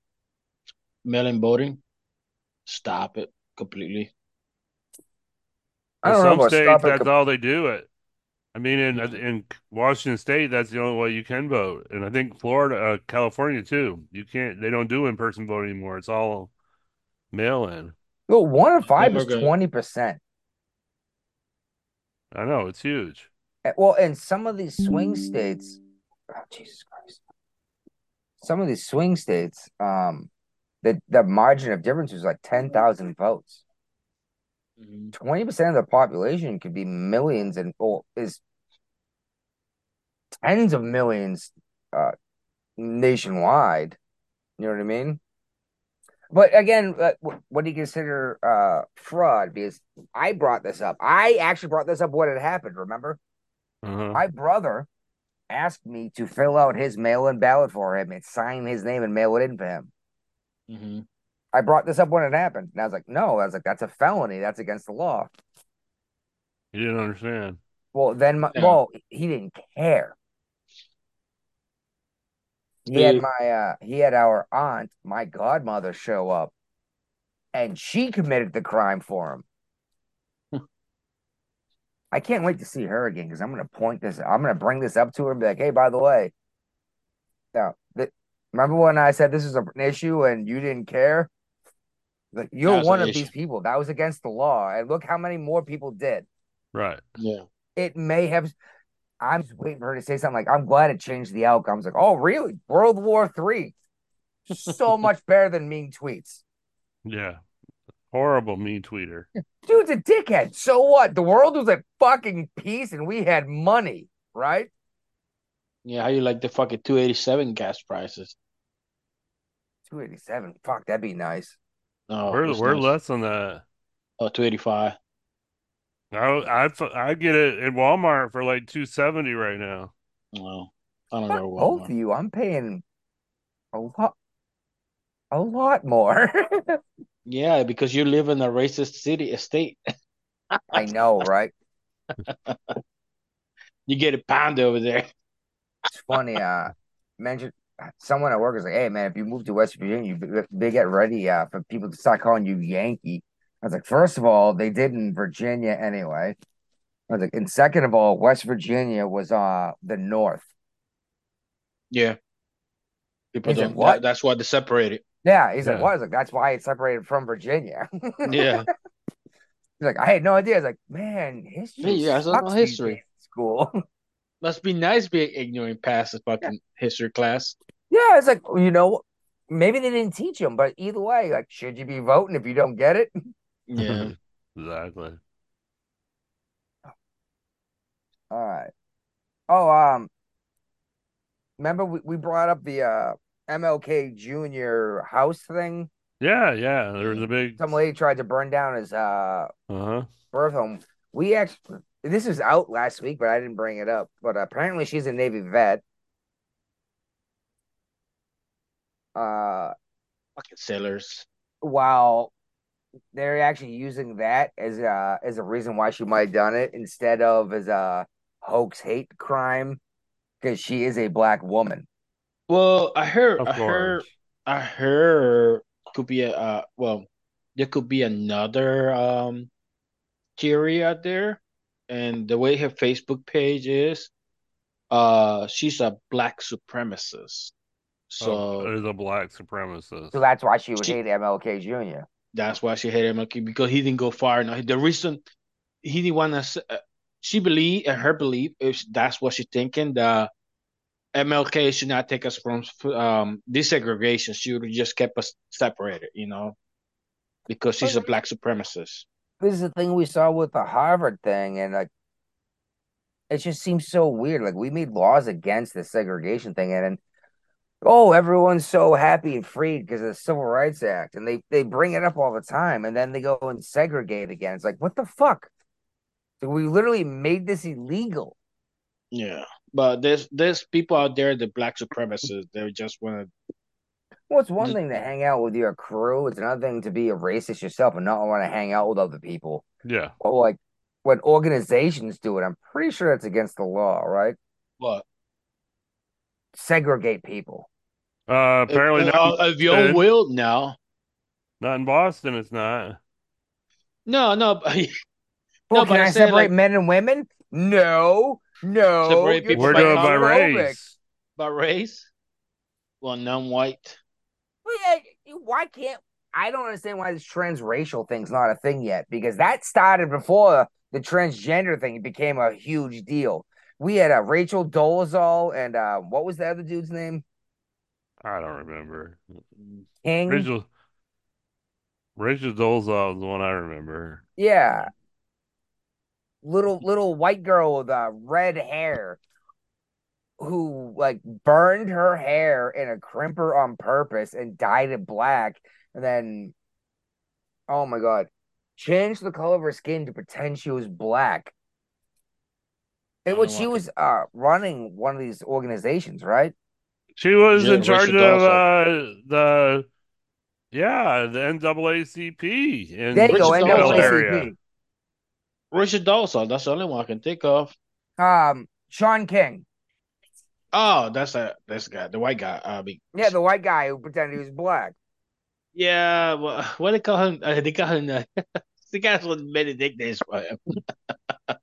Mail-in voting, stop it completely. I don't know some about states, stop it that's com- all they do it. I mean, in in Washington State, that's the only way you can vote, and I think Florida, uh, California too. You can't. They don't do in-person voting anymore. It's all mail-in. Well, one in five is twenty percent. I know it's huge. Uh, Well, in some of these swing states, oh, Jesus Christ, some of these swing states, um, the the margin of difference was like ten thousand votes. Mhm. Twenty percent of the population could be millions and or is tens of millions, uh, nationwide. You know what I mean? But again, uh, what do you consider uh fraud? Because I brought this up. I actually brought this up when it happened. Remember? Uh-huh. My brother asked me to fill out his mail-in ballot for him and sign his name and mail it in for him. Mhm. I brought this up when it happened, and I was like, "No," I was like, "That's a felony. That's against the law." He didn't understand. Well, then, my, Yeah. well, he didn't care. He had my, uh, he had our aunt, my godmother, show up, and she committed the crime for him. I can't wait to see her again because I'm gonna point this. I'm gonna bring this up to her and be like, "Hey, by the way, now, th- remember when I said this is an issue and you didn't care? Like you're one an of these people. That was against the law, and look how many more people did. Right. Yeah. It may have. I'm just waiting for her to say something like, "I'm glad it changed the outcomes." Like, oh, really? World War Three, so (laughs) much better than mean tweets. Yeah. Horrible mean tweeter. Dude's a dickhead. So what? The world was at fucking peace, and we had money, right? Yeah. How you like the fucking two eighty seven gas prices? Two eighty seven. Fuck, that'd be nice. No, we're it's we're nice. less than that. Oh, 285. I I I get it at Walmart for like two seventy right now. No, I don't Fuck know. both of you. I'm paying a lot, a lot more. (laughs) Yeah, because you live in a racist city estate. I know, right? (laughs) You get a pound over there. It's funny. Uh, mentioned someone at work was like, "Hey, man, if you move to West Virginia, you they get ready uh, for people to start calling you Yankee." I was like, first of all, they did in Virginia anyway. I was like, and second of all, West Virginia was uh the North. Yeah. People He said, don't. "What?" that- that's why they separated. Yeah, he's like, Yeah. "What?" I was like, "That's why it's separated from Virginia." (laughs) Yeah. He's like, "I had no idea." I was like, "Man, history Yeah, you guys don't know sucks these history. school." (laughs) Must be nice being ignorant past the fucking history class. yeah, it's like you know, maybe they didn't teach him, but either way, like, should you be voting if you don't get it? (laughs) (laughs) Yeah. exactly. All right. Oh, um, remember we, we brought up the uh MLK Jr. house thing? Yeah, yeah. There was a big. Some lady tried to burn down his uh Uh huh. birth home. We actually this was out last week, but I didn't bring it up. But apparently she's a Navy vet. Uh Fucking sailors. while they're actually using that as a as a reason why she might have done it instead of as a hoax hate crime because she is a black woman. Well, I heard, Of I heard. I heard could be a uh, well, there could be another um theory out there, and the way her Facebook page is, uh, she's a black supremacist. So oh, is a black supremacist. So that's why she would She- hate MLK Jr. that's why she hated MLK because he didn't go far enough. The reason he didn't want to, uh, she believe, and her belief is that's what she's thinking. The MLK should not take us from um desegregation. She would have just kept us separated, you know, because she's a black supremacist. This is the thing we saw with the Harvard thing, and like it just seems so weird. Like we made laws against the segregation thing, and, and oh, everyone's so happy and freed because of the Civil Rights Act, and they they bring it up all the time, and then they go and segregate again. It's like what the fuck? We literally made this illegal. Yeah, but there's there's people out there, the black supremacists. They just want to. Well, it's one thing to hang out with your crew. It's another thing to be a racist yourself and not want to hang out with other people. Yeah. Or like when organizations do it, I'm pretty sure that's against the law, right? What? Segregate people. Uh, apparently If, not. uh, of your Boston. will, no, Not in Boston. It's not. no, no. but- (laughs) Well, No, can but I I'm separate like- men and women? No, no. Separate people We're by doing by race. By race, well, non-white. Yeah, why can't I don't understand why this transracial thing's not a thing yet because that started before the transgender thing became a huge deal. We had uh, Rachel Dolezal and uh, what was the other dude's name? I don't remember. King. Rachel Rachel Dolezal is the one I remember. Yeah. Little little white girl with uh, red hair who like burned her hair in a crimper on purpose and dyed it black and then oh my god changed the color of her skin to pretend she was black and I when she was uh running one of these organizations right She was Yeah, in charge of uh, the yeah, the NAACP in there you go Rachel the Dolezal. area. Richard Dawson. That's the only one I can think of. um Shaun King Oh, that's a that's the guy, the white guy. I mean, yeah the white guy who pretended he was black yeah. Well, (laughs) what they call him? Uh, they call him. Uh, (laughs) the guys with many nicknames for him. (laughs)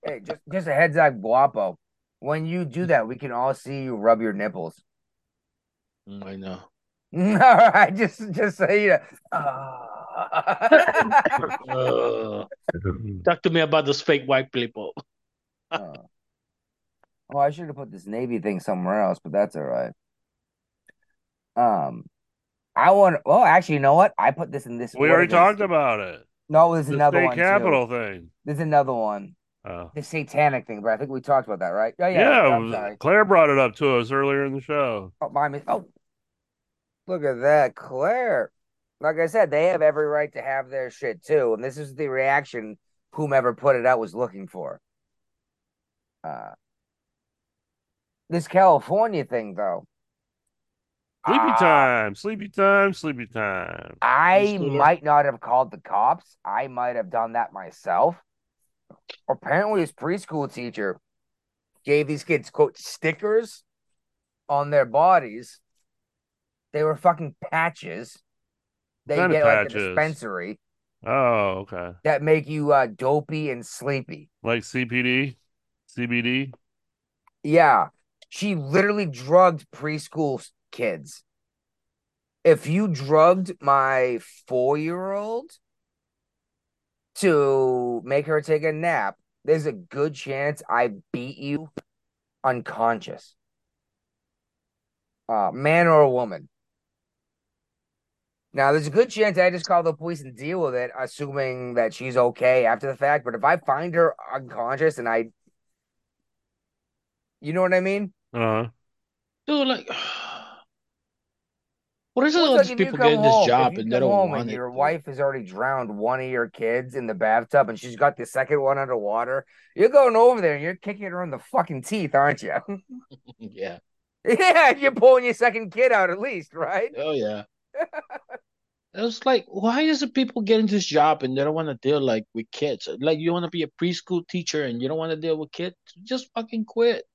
hey just just a heads up guapo when you do that we can all see you rub your nipples Mm, I know. All right, just just so you know. Uh, talk to me about those fake white people. Uh, oh, I should have put this Navy thing somewhere else, but that's all right. Um, I want. Oh, actually, you know what? I put this in this. We already talked about it. No, there's The another state one. capital Too. thing. There's another one. Oh. The satanic thing, but I think we talked about that, right? Oh yeah. Yeah, I'm was- sorry. Claire brought it up to us earlier in the show. Oh, my Oh, look at that, Claire. Like I said, they have every right to have their shit too, and this is the reaction whomever put it out was looking for. Uh, this California thing, though, Sleepy Ah. time, sleepy time, sleepy time. I might not have called the cops. I might have done that myself. Apparently, his preschool teacher gave these kids quote stickers on their bodies. They were fucking patches. They Kinda get like a dispensary Oh, okay. that make you uh dopey and sleepy. Like CPD, CBD. Yeah, she literally drugged preschool kids. If you drugged my four year old to make her take a nap, there's a good chance I beat you unconscious. Uh, man or a woman. Now, there's a good chance I just call the police and deal with it, assuming that she's okay after the fact. But if I find her unconscious and I, you know what I mean? Uh, Dude, like, (sighs) what is it Well, these like if people come getting this job and they don't home want and it? your dude? wife has already drowned one of your kids in the bathtub and she's got the second one underwater. You're going over there and you're kicking her in the fucking teeth, aren't you? (laughs) (laughs) Yeah. yeah, you're pulling your second kid out at least, right? Oh yeah. (laughs) It was like, why is it people getting this job and they don't want to deal like with kids? Like you want to be a preschool teacher and you don't want to deal with kids? Just fucking quit.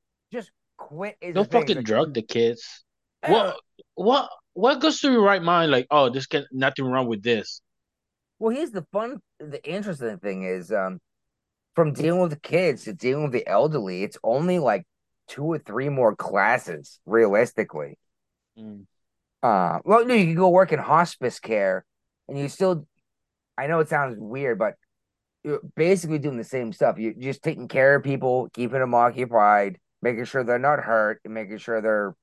Quit is Don't fucking Like, drug the kids. uh, What what what goes through your right mind? Like, oh, this can nothing wrong with this. Well, here's the fun, the interesting thing is, um, from dealing with the kids to dealing with the elderly, it's only like two or three more classes, realistically. Mm. Uh, well, no, you can go work in hospice care, and you still. I know it sounds weird, but you're basically doing the same stuff. You're just taking care of people, keeping them occupied, making sure they're not hurt, and making sure they're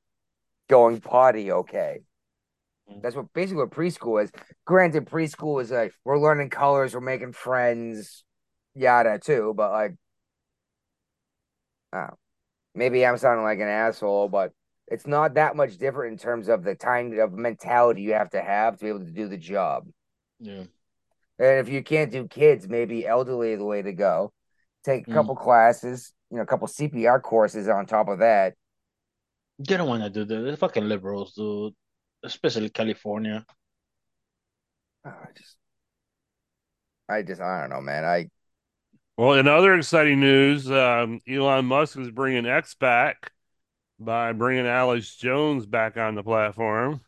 going potty okay. Mm. That's what basically what preschool is. Granted, preschool is like we're learning colors, we're making friends, yada too. But like, oh, maybe I'm sounding like an asshole, but it's not that much different in terms of the kind of mentality you have to have to be able to do the job. Yeah. And if you can't do kids, maybe elderly is the way to go. Take a Mm. couple classes, you know, a couple CPR courses on top of that. They don't want to do that. They're fucking liberals, dude. Especially California. Oh, I just, I just, I don't know, man. I well, in other exciting news, um, Elon Musk is bringing X back by bringing Alex Jones back on the platform.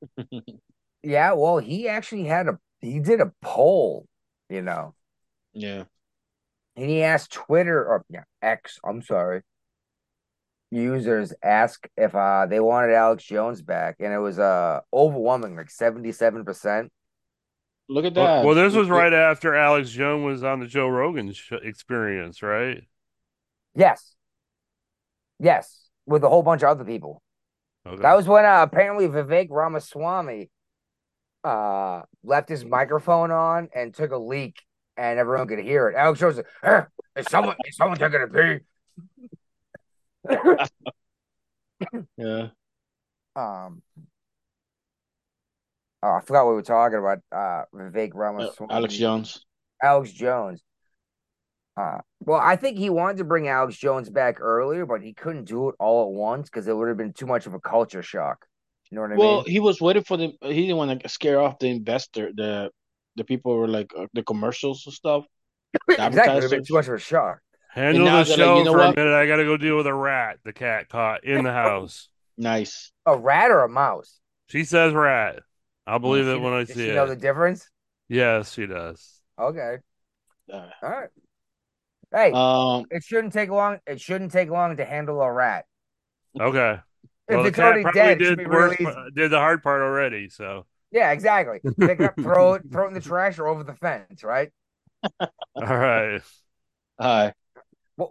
(laughs) Yeah, well, he actually had a he did a poll, you know, Yeah. And he asked Twitter or yeah, X, I'm sorry, users ask if uh they wanted Alex Jones back, and it was uh overwhelming, like 77%. Look at that. well, this was Look- right after Alex Jones was on the Joe Rogan sh- experience, right? Yes. Yes, with a whole bunch of other people. Okay. That was when uh, apparently Vivek Ramaswamy uh left his microphone on and took a leak, and everyone could hear it. Alex Jones, eh, is someone is someone taking a pee? (laughs) Yeah. Um, oh, I forgot what we were talking about. Uh, Vivek Uh, Ramaswamy, Alex Jones. Alex Jones. Uh, well, I think he wanted to bring Alex Jones back earlier, but he couldn't do it all at once because it would have been too much of a culture shock. You know what I Well, mean? he was waiting for the. He didn't want to scare off the investor. The the people were like uh, the commercials and stuff. (laughs) exactly, it would have been advertisers. too much of a shock. Handle the they're like, show you know for a minute. I got to go deal with a rat the cat caught in the (laughs) house. Nice. A rat or a mouse? She says rat. I'll believe Does it she- when I see she it. know the difference? Yes, she does. Okay, Uh, all right. Hey, um. it shouldn't take long. It shouldn't take long to handle a rat. Okay. If well, the it's cat already probably dead, it did be the really worst easy. part- did the hard part already. So, Yeah, exactly. Pick it up, throw it, throw it in the trash or over the fence, right? all right. Hi. What,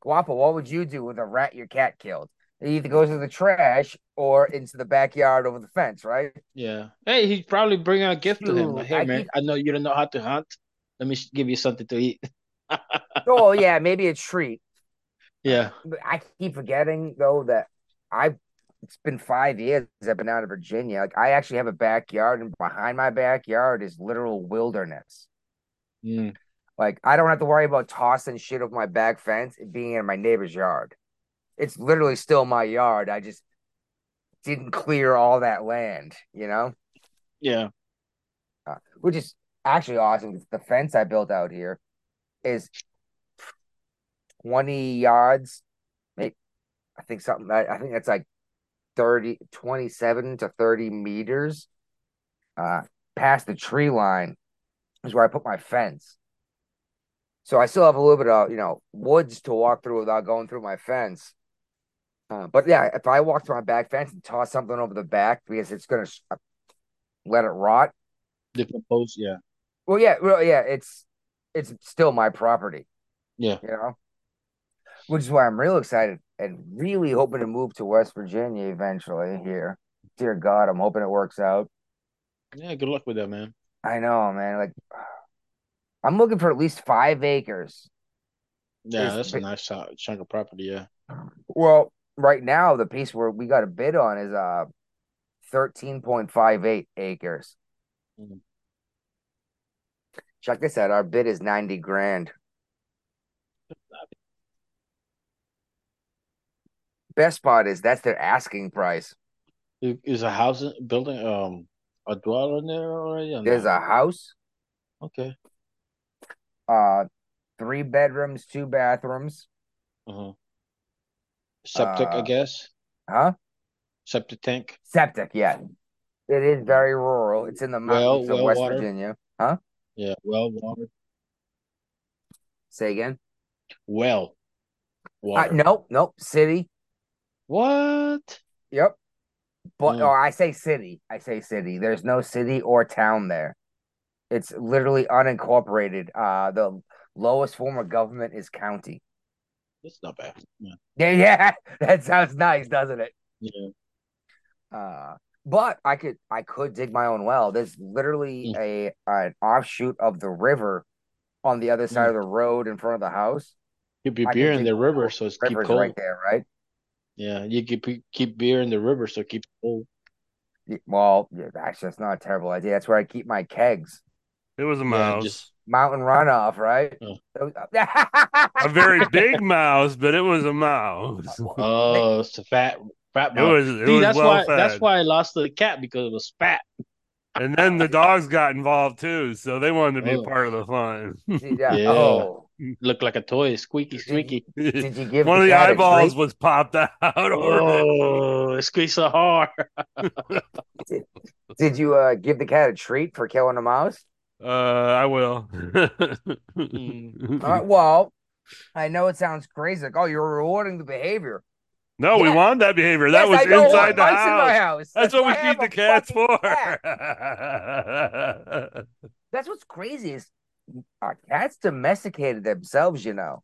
Guapo, what would you do with a rat your cat killed? It either goes to the trash or into the backyard over the fence, right? Yeah. Hey, he's probably bringing a gift to him. Hey, I man, keep- I know you don't know how to hunt. Let me give you something to eat. (laughs) Oh yeah, maybe a treat. Yeah. I keep forgetting though that I've it's been five years I've been out of Virginia. Like I actually have a backyard, and behind my backyard is literal wilderness. Mm. Like I don't have to worry about tossing shit off my back fence and being in my neighbor's yard. It's literally still my yard. I just didn't clear all that land, you know, Yeah. uh, which is actually awesome. The fence I built out here is 20 yards. Maybe I think something I, I think that's like 30, 27 to 30 meters uh past the tree line is where I put my fence. So I still have a little bit of, you know, woods to walk through without going through my fence. Uh, but yeah, if I walk through my back fence and toss something over the back because it's gonna uh, let it rot. Decompose. Yeah. Well, yeah, well, yeah, it's it's still my property, Yeah. you know. Which is why I'm real excited and really hoping to move to West Virginia eventually. Here, dear God, I'm hoping it works out. Yeah. Good luck with that, man. I know, man. Like, I'm looking for at least five acres. Yeah, that's a nice chunk of property. Yeah. Well, right now the piece where we got a bid on is uh 13.58 acres. Mhm. Check this out. Our bid is 90 grand. Best part is that's their asking price. Is- a house building um a dwelling there already? There's a house, Okay. uh, three bedrooms, two bathrooms. Uh-huh. Septic, I Uh, guess. Huh? Septic tank. Septic, yeah. It is very rural. It's in the Well- mountains of well West water. Virginia. Huh? Yeah. Well water. Say again? Well Uh, water. nope, nope. City. What? Yep. But Mm. oh, I say city. I say city. There's no city or town there. It's literally unincorporated. Uh, the lowest form of government is county. That's not bad. Yeah. Yeah, yeah. (laughs) That sounds nice, doesn't it? Yeah. Uh, but I could I could dig my own well. There's literally Mm. a an offshoot of the river on the other side Mm. of the road in front of the house. Keep your I beer in the river so it's keep cold. right there, right? Yeah, you keep keep beer in the river so keep cold. Well, yeah, actually, that's not a terrible idea. That's where I keep my kegs. It was a Yeah, mouse. just- Mountain runoff, right? Oh. (laughs) a very big mouse, but it was a mouse. (laughs) Oh, it's a fat fat It mouse. was it See, was that's well why fed. that's why I lost the cat because it was fat. And then the dogs got involved too, so they wanted to be Oh. part of the fun. yeah. Yeah. Oh, (laughs) Looked like a toy, squeaky, squeaky. (laughs) did you give One of the eyeballs was popped out. Oh, it squeezed so hard. (laughs) Did you uh give the cat a treat for killing a mouse? Uh, I will. Uh, well, I know it sounds crazy. Like, oh, you're rewarding the behavior. no, we Yeah. want that behavior. That Yes, was inside the mice in my house. house. That's what we why I have feed the cats for. cat. That's what's crazy is uh, cats domesticated themselves. You know.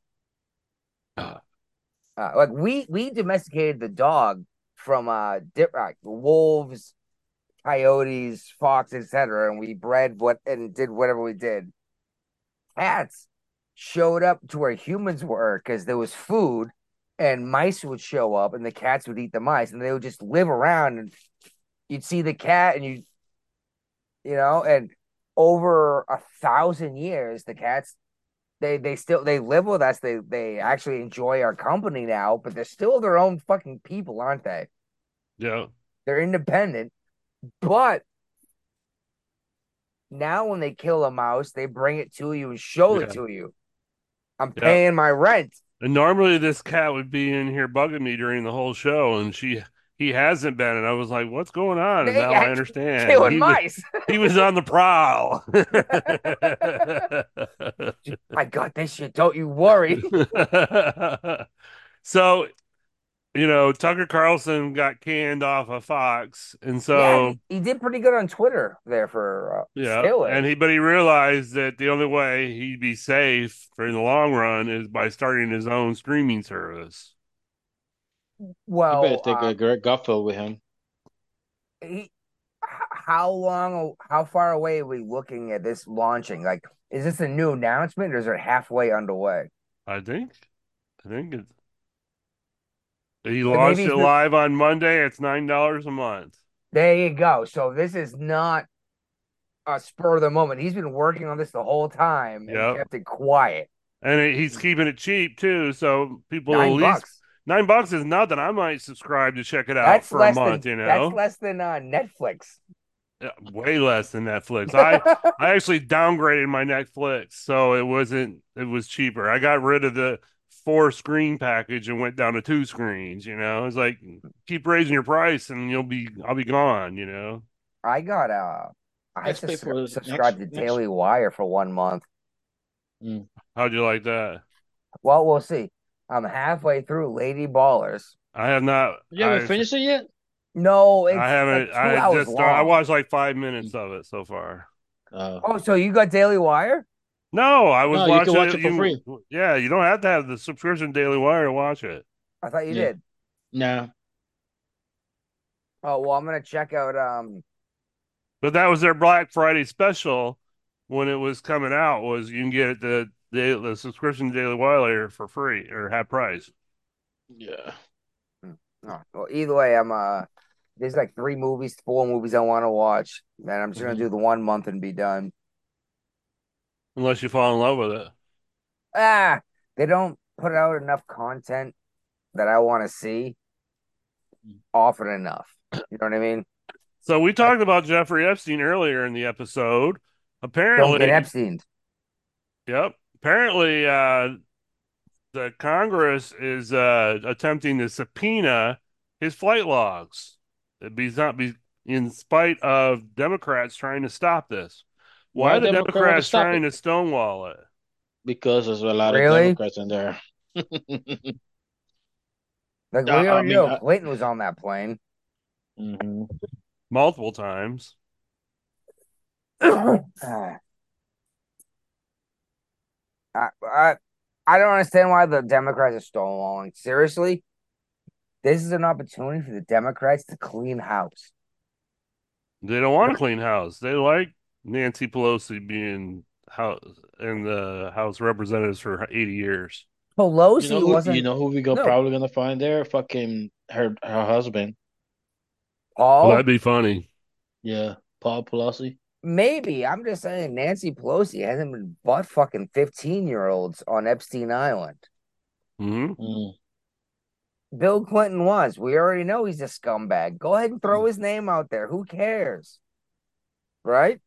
Uh, like we we domesticated the dog from uh, dip, uh wolves, coyotes, foxes, etc., and we bred what and did whatever we did. Cats showed up to where humans were because there was food, and mice would show up, and the cats would eat the mice, and they would just live around, and you'd see the cat, and you, you know, and over a thousand years, the cats they they still they live with us. They they actually enjoy our company now, but they're still their own fucking people, aren't they? Yeah. They're independent, but now when they kill a mouse, they bring it to you and show it to you. I'm Yeah. paying my rent. And normally this cat would be in here bugging me during the whole show, and she he hasn't been, and I was like, "What's going on?" And now I understand. Killing He was, mice. he was on the prowl. (laughs) I got this shit. Don't you worry. (laughs) so, you know, Tucker Carlson got canned off of Fox, and yeah, so he, he did pretty good on Twitter there for uh, yeah, and he but he realized that the only way he'd be safe for in the long run is by starting his own streaming service. You well, better take uh, a Greg Gutfeld with him. he, how long, how far away are we looking at this launching? Like, is this a new announcement or is it halfway underway? I think, I think it's. He But launched it live on Monday. It's nine dollars a month. There you go. So this is not a spur of the moment. He's been working on this the whole time and Yep. kept it quiet. And he's keeping it cheap too, so people Nine at least bucks. Nine bucks is nothing. I might subscribe to check it out That's for a month. than you know, that's less than uh, Netflix. Yeah, way less than Netflix. I (laughs) I actually downgraded my Netflix, so it wasn't. It was cheaper. I got rid of the four screen package and went down to two screens. You know, it's like keep raising your price and you'll be I'll be gone. You know. I got uh I Let's sus- subscribed next- to Daily Wire for one month. How'd you like that? Well, we'll see. I'm halfway through Lady Ballers. I have not. You haven't I, finished it yet? No, it's I haven't. like two I hours just. I watched like five minutes of it so far. Uh, Oh, so you got Daily Wire? No, I was No, you watching can watch it for free. Yeah, you don't have to have the subscription Daily Wire to watch it. I thought you Yeah. did. no. Oh well, I'm gonna check out. Um, But that was their Black Friday special when it was coming out. Was you can get the the, the subscription to Daily Wire for free or half price. Yeah. oh, well, either way, I'm uh, there's like three movies, four movies I want to watch, and I'm just gonna Mhm. do the one month and be done. Unless you fall in love with it. Ah, they don't put out enough content that I want to see often enough. You know what I mean? So we talked about Jeffrey Epstein earlier in the episode. Don't Apparently, get Epstein. Yep. Apparently, uh, the Congress is uh, attempting to subpoena his flight logs. It be not be in spite of Democrats trying to stop this. Why, Why are the Democrats Democrats trying it? to stonewall it? Because there's a lot Really? of Democrats in there. (laughs) Like we Uh, I already mean, know, Clinton was on that plane. hmm Multiple times. (coughs) I, I I don't understand why the Democrats are stonewalling. Seriously, this is an opportunity for the Democrats to clean house. They don't want a clean house. They like Nancy Pelosi being house in the House Representatives for 80 years. Pelosi You know, who, wasn't you know who we go No. probably gonna find there? Fucking her her husband. Paul. That'd be funny. Yeah, Paul Pelosi. Maybe I'm just saying Nancy Pelosi hasn't been butt fucking 15 year olds on Epstein Island. hmm Mm. Bill Clinton was. We already know he's a scumbag. Go ahead and throw his name out there. Who cares? Right?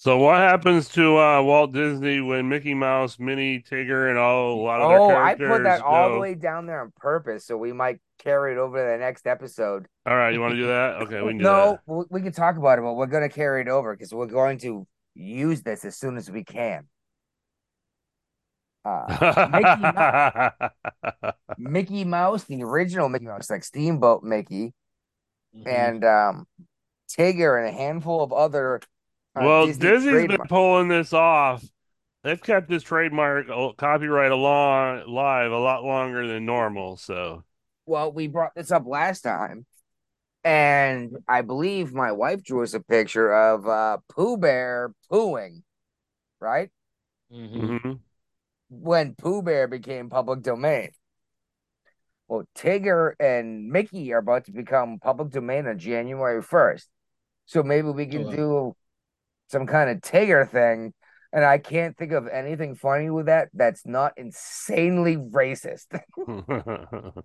So what happens to uh, Walt Disney when Mickey Mouse, Minnie, Tigger, and all a lot of Oh, their characters? Oh, I put that all the way down there on purpose, so we might carry it over to the next episode. All right, you want to do that? Okay, we can do No, that. we, we can talk about it, but we're going to carry it over because we're going to use this as soon as we can. Uh, Mickey (laughs) Mouse, the original Mickey Mouse, like Steamboat Mickey, Mhm. and um, Tigger, and a handful of other. Uh, well, Disney Disney's been pulling this off they've kept this trademark uh, copyright along live a lot longer than normal. So Well, we brought this up last time, and I believe my wife drew us a picture of uh, Pooh Bear pooing, right? Mhm. mhm. When Pooh Bear became public domain. Well, Tigger and Mickey are about to become public domain on January 1st. So maybe we can Wow. do some kind of Tigger thing. And I can't think of anything funny with that that's not insanely racist. (laughs)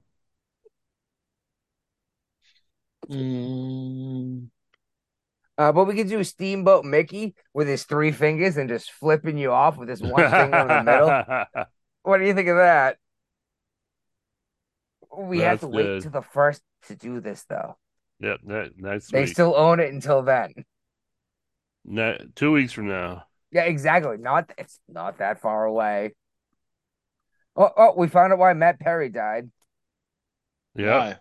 Mm, Uh, but we could do Steamboat Mickey with his three fingers and just flipping you off with his one finger in the middle. (laughs) What do you think of that? We have That's to wait good. till the first to do this, though. Yep, that, that's They sweet. still own it until then. Ne- two weeks from now. Yeah, exactly. Not it's not that far away. Oh, oh, we found out why Matt Perry died. Yeah.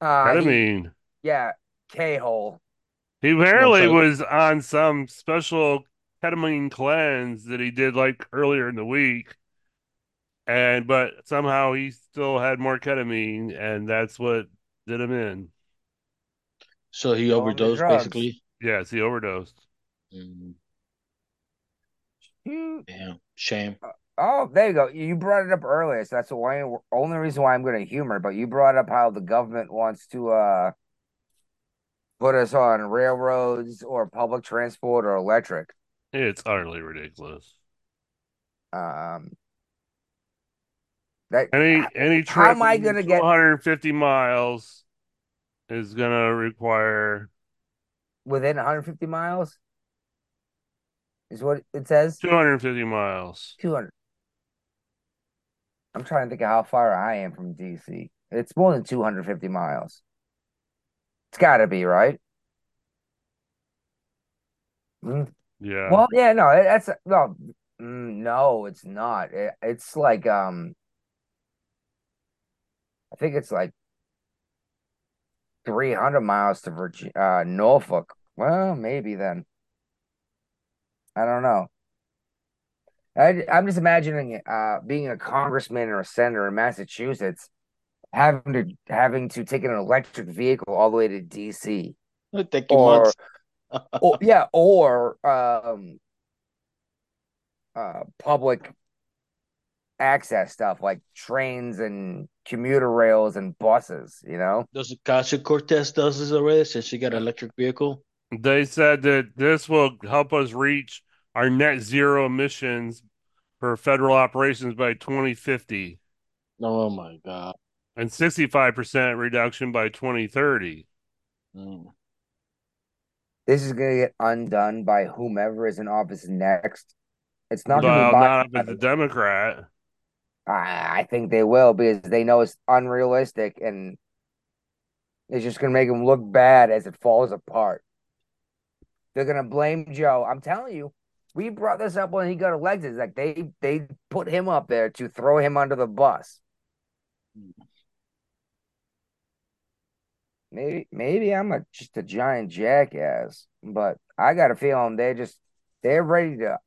why? Uh, he- Ketamine. yeah, K hole. He apparently so- was on some special ketamine cleanse that he did like earlier in the week. And but somehow he still had more ketamine and that's what did him in. So he overdosed, basically. Yes, he overdosed. Mm, Hmm. damn, shame. Oh, there you go. You brought it up earlier, so that's the why, only reason why I'm going to humor. But you brought up how the government wants to uh put us on railroads or public transport or electric. It's utterly ridiculous. Um, that Any any How am I gonna get- 250 miles is gonna require within 150 miles is what it says. 250 miles. 200. I'm trying to think of how far I am from DC. It's more than 250 miles. It's got to be, right? Mm, Yeah. Well, yeah, no, that's no, mm, no, it's not. It, it's like um, I think it's like 300 miles to Virginia, uh, Norfolk. Well, maybe then. I don't know. I, I'm just imagining uh being a congressman or a senator in Massachusetts, having to having to take an electric vehicle all the way to DC. It'll take you Or- months. (laughs) or yeah, or um uh public access stuff like trains and commuter rails and buses, you know? Does Ocasio Cortez does this already since she got an electric vehicle? They said that this will help us reach our net zero emissions for federal operations by 2050 Oh my god. and 65% reduction by 2030. Mm. This is gonna get undone by whomever is in office next. It's not well, gonna be by not if it's a Democrat. I, I think they will because they know it's unrealistic and it's just gonna make them look bad as it falls apart. They're gonna blame Joe. I'm telling you, we brought this up when he got elected. Like they they put him up there to throw him under the bus. Maybe maybe I'm a just a giant jackass, but I got a feeling they're just they're ready to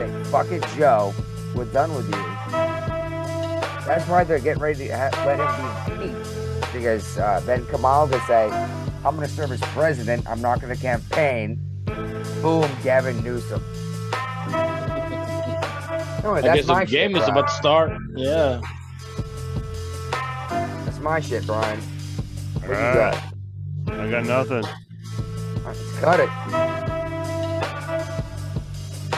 say, fuck it, Joe. We're done with you. That's why they're getting ready to let him be impeached. Because uh, then Kamal could say, I'm going to serve as president. I'm not going to campaign. Boom, Gavin Newsom. Anyway, I that's guess the game shit, is Brian. about to start. Yeah. That's my shit, Brian. What do you Alright. got? I got nothing. Let's cut it.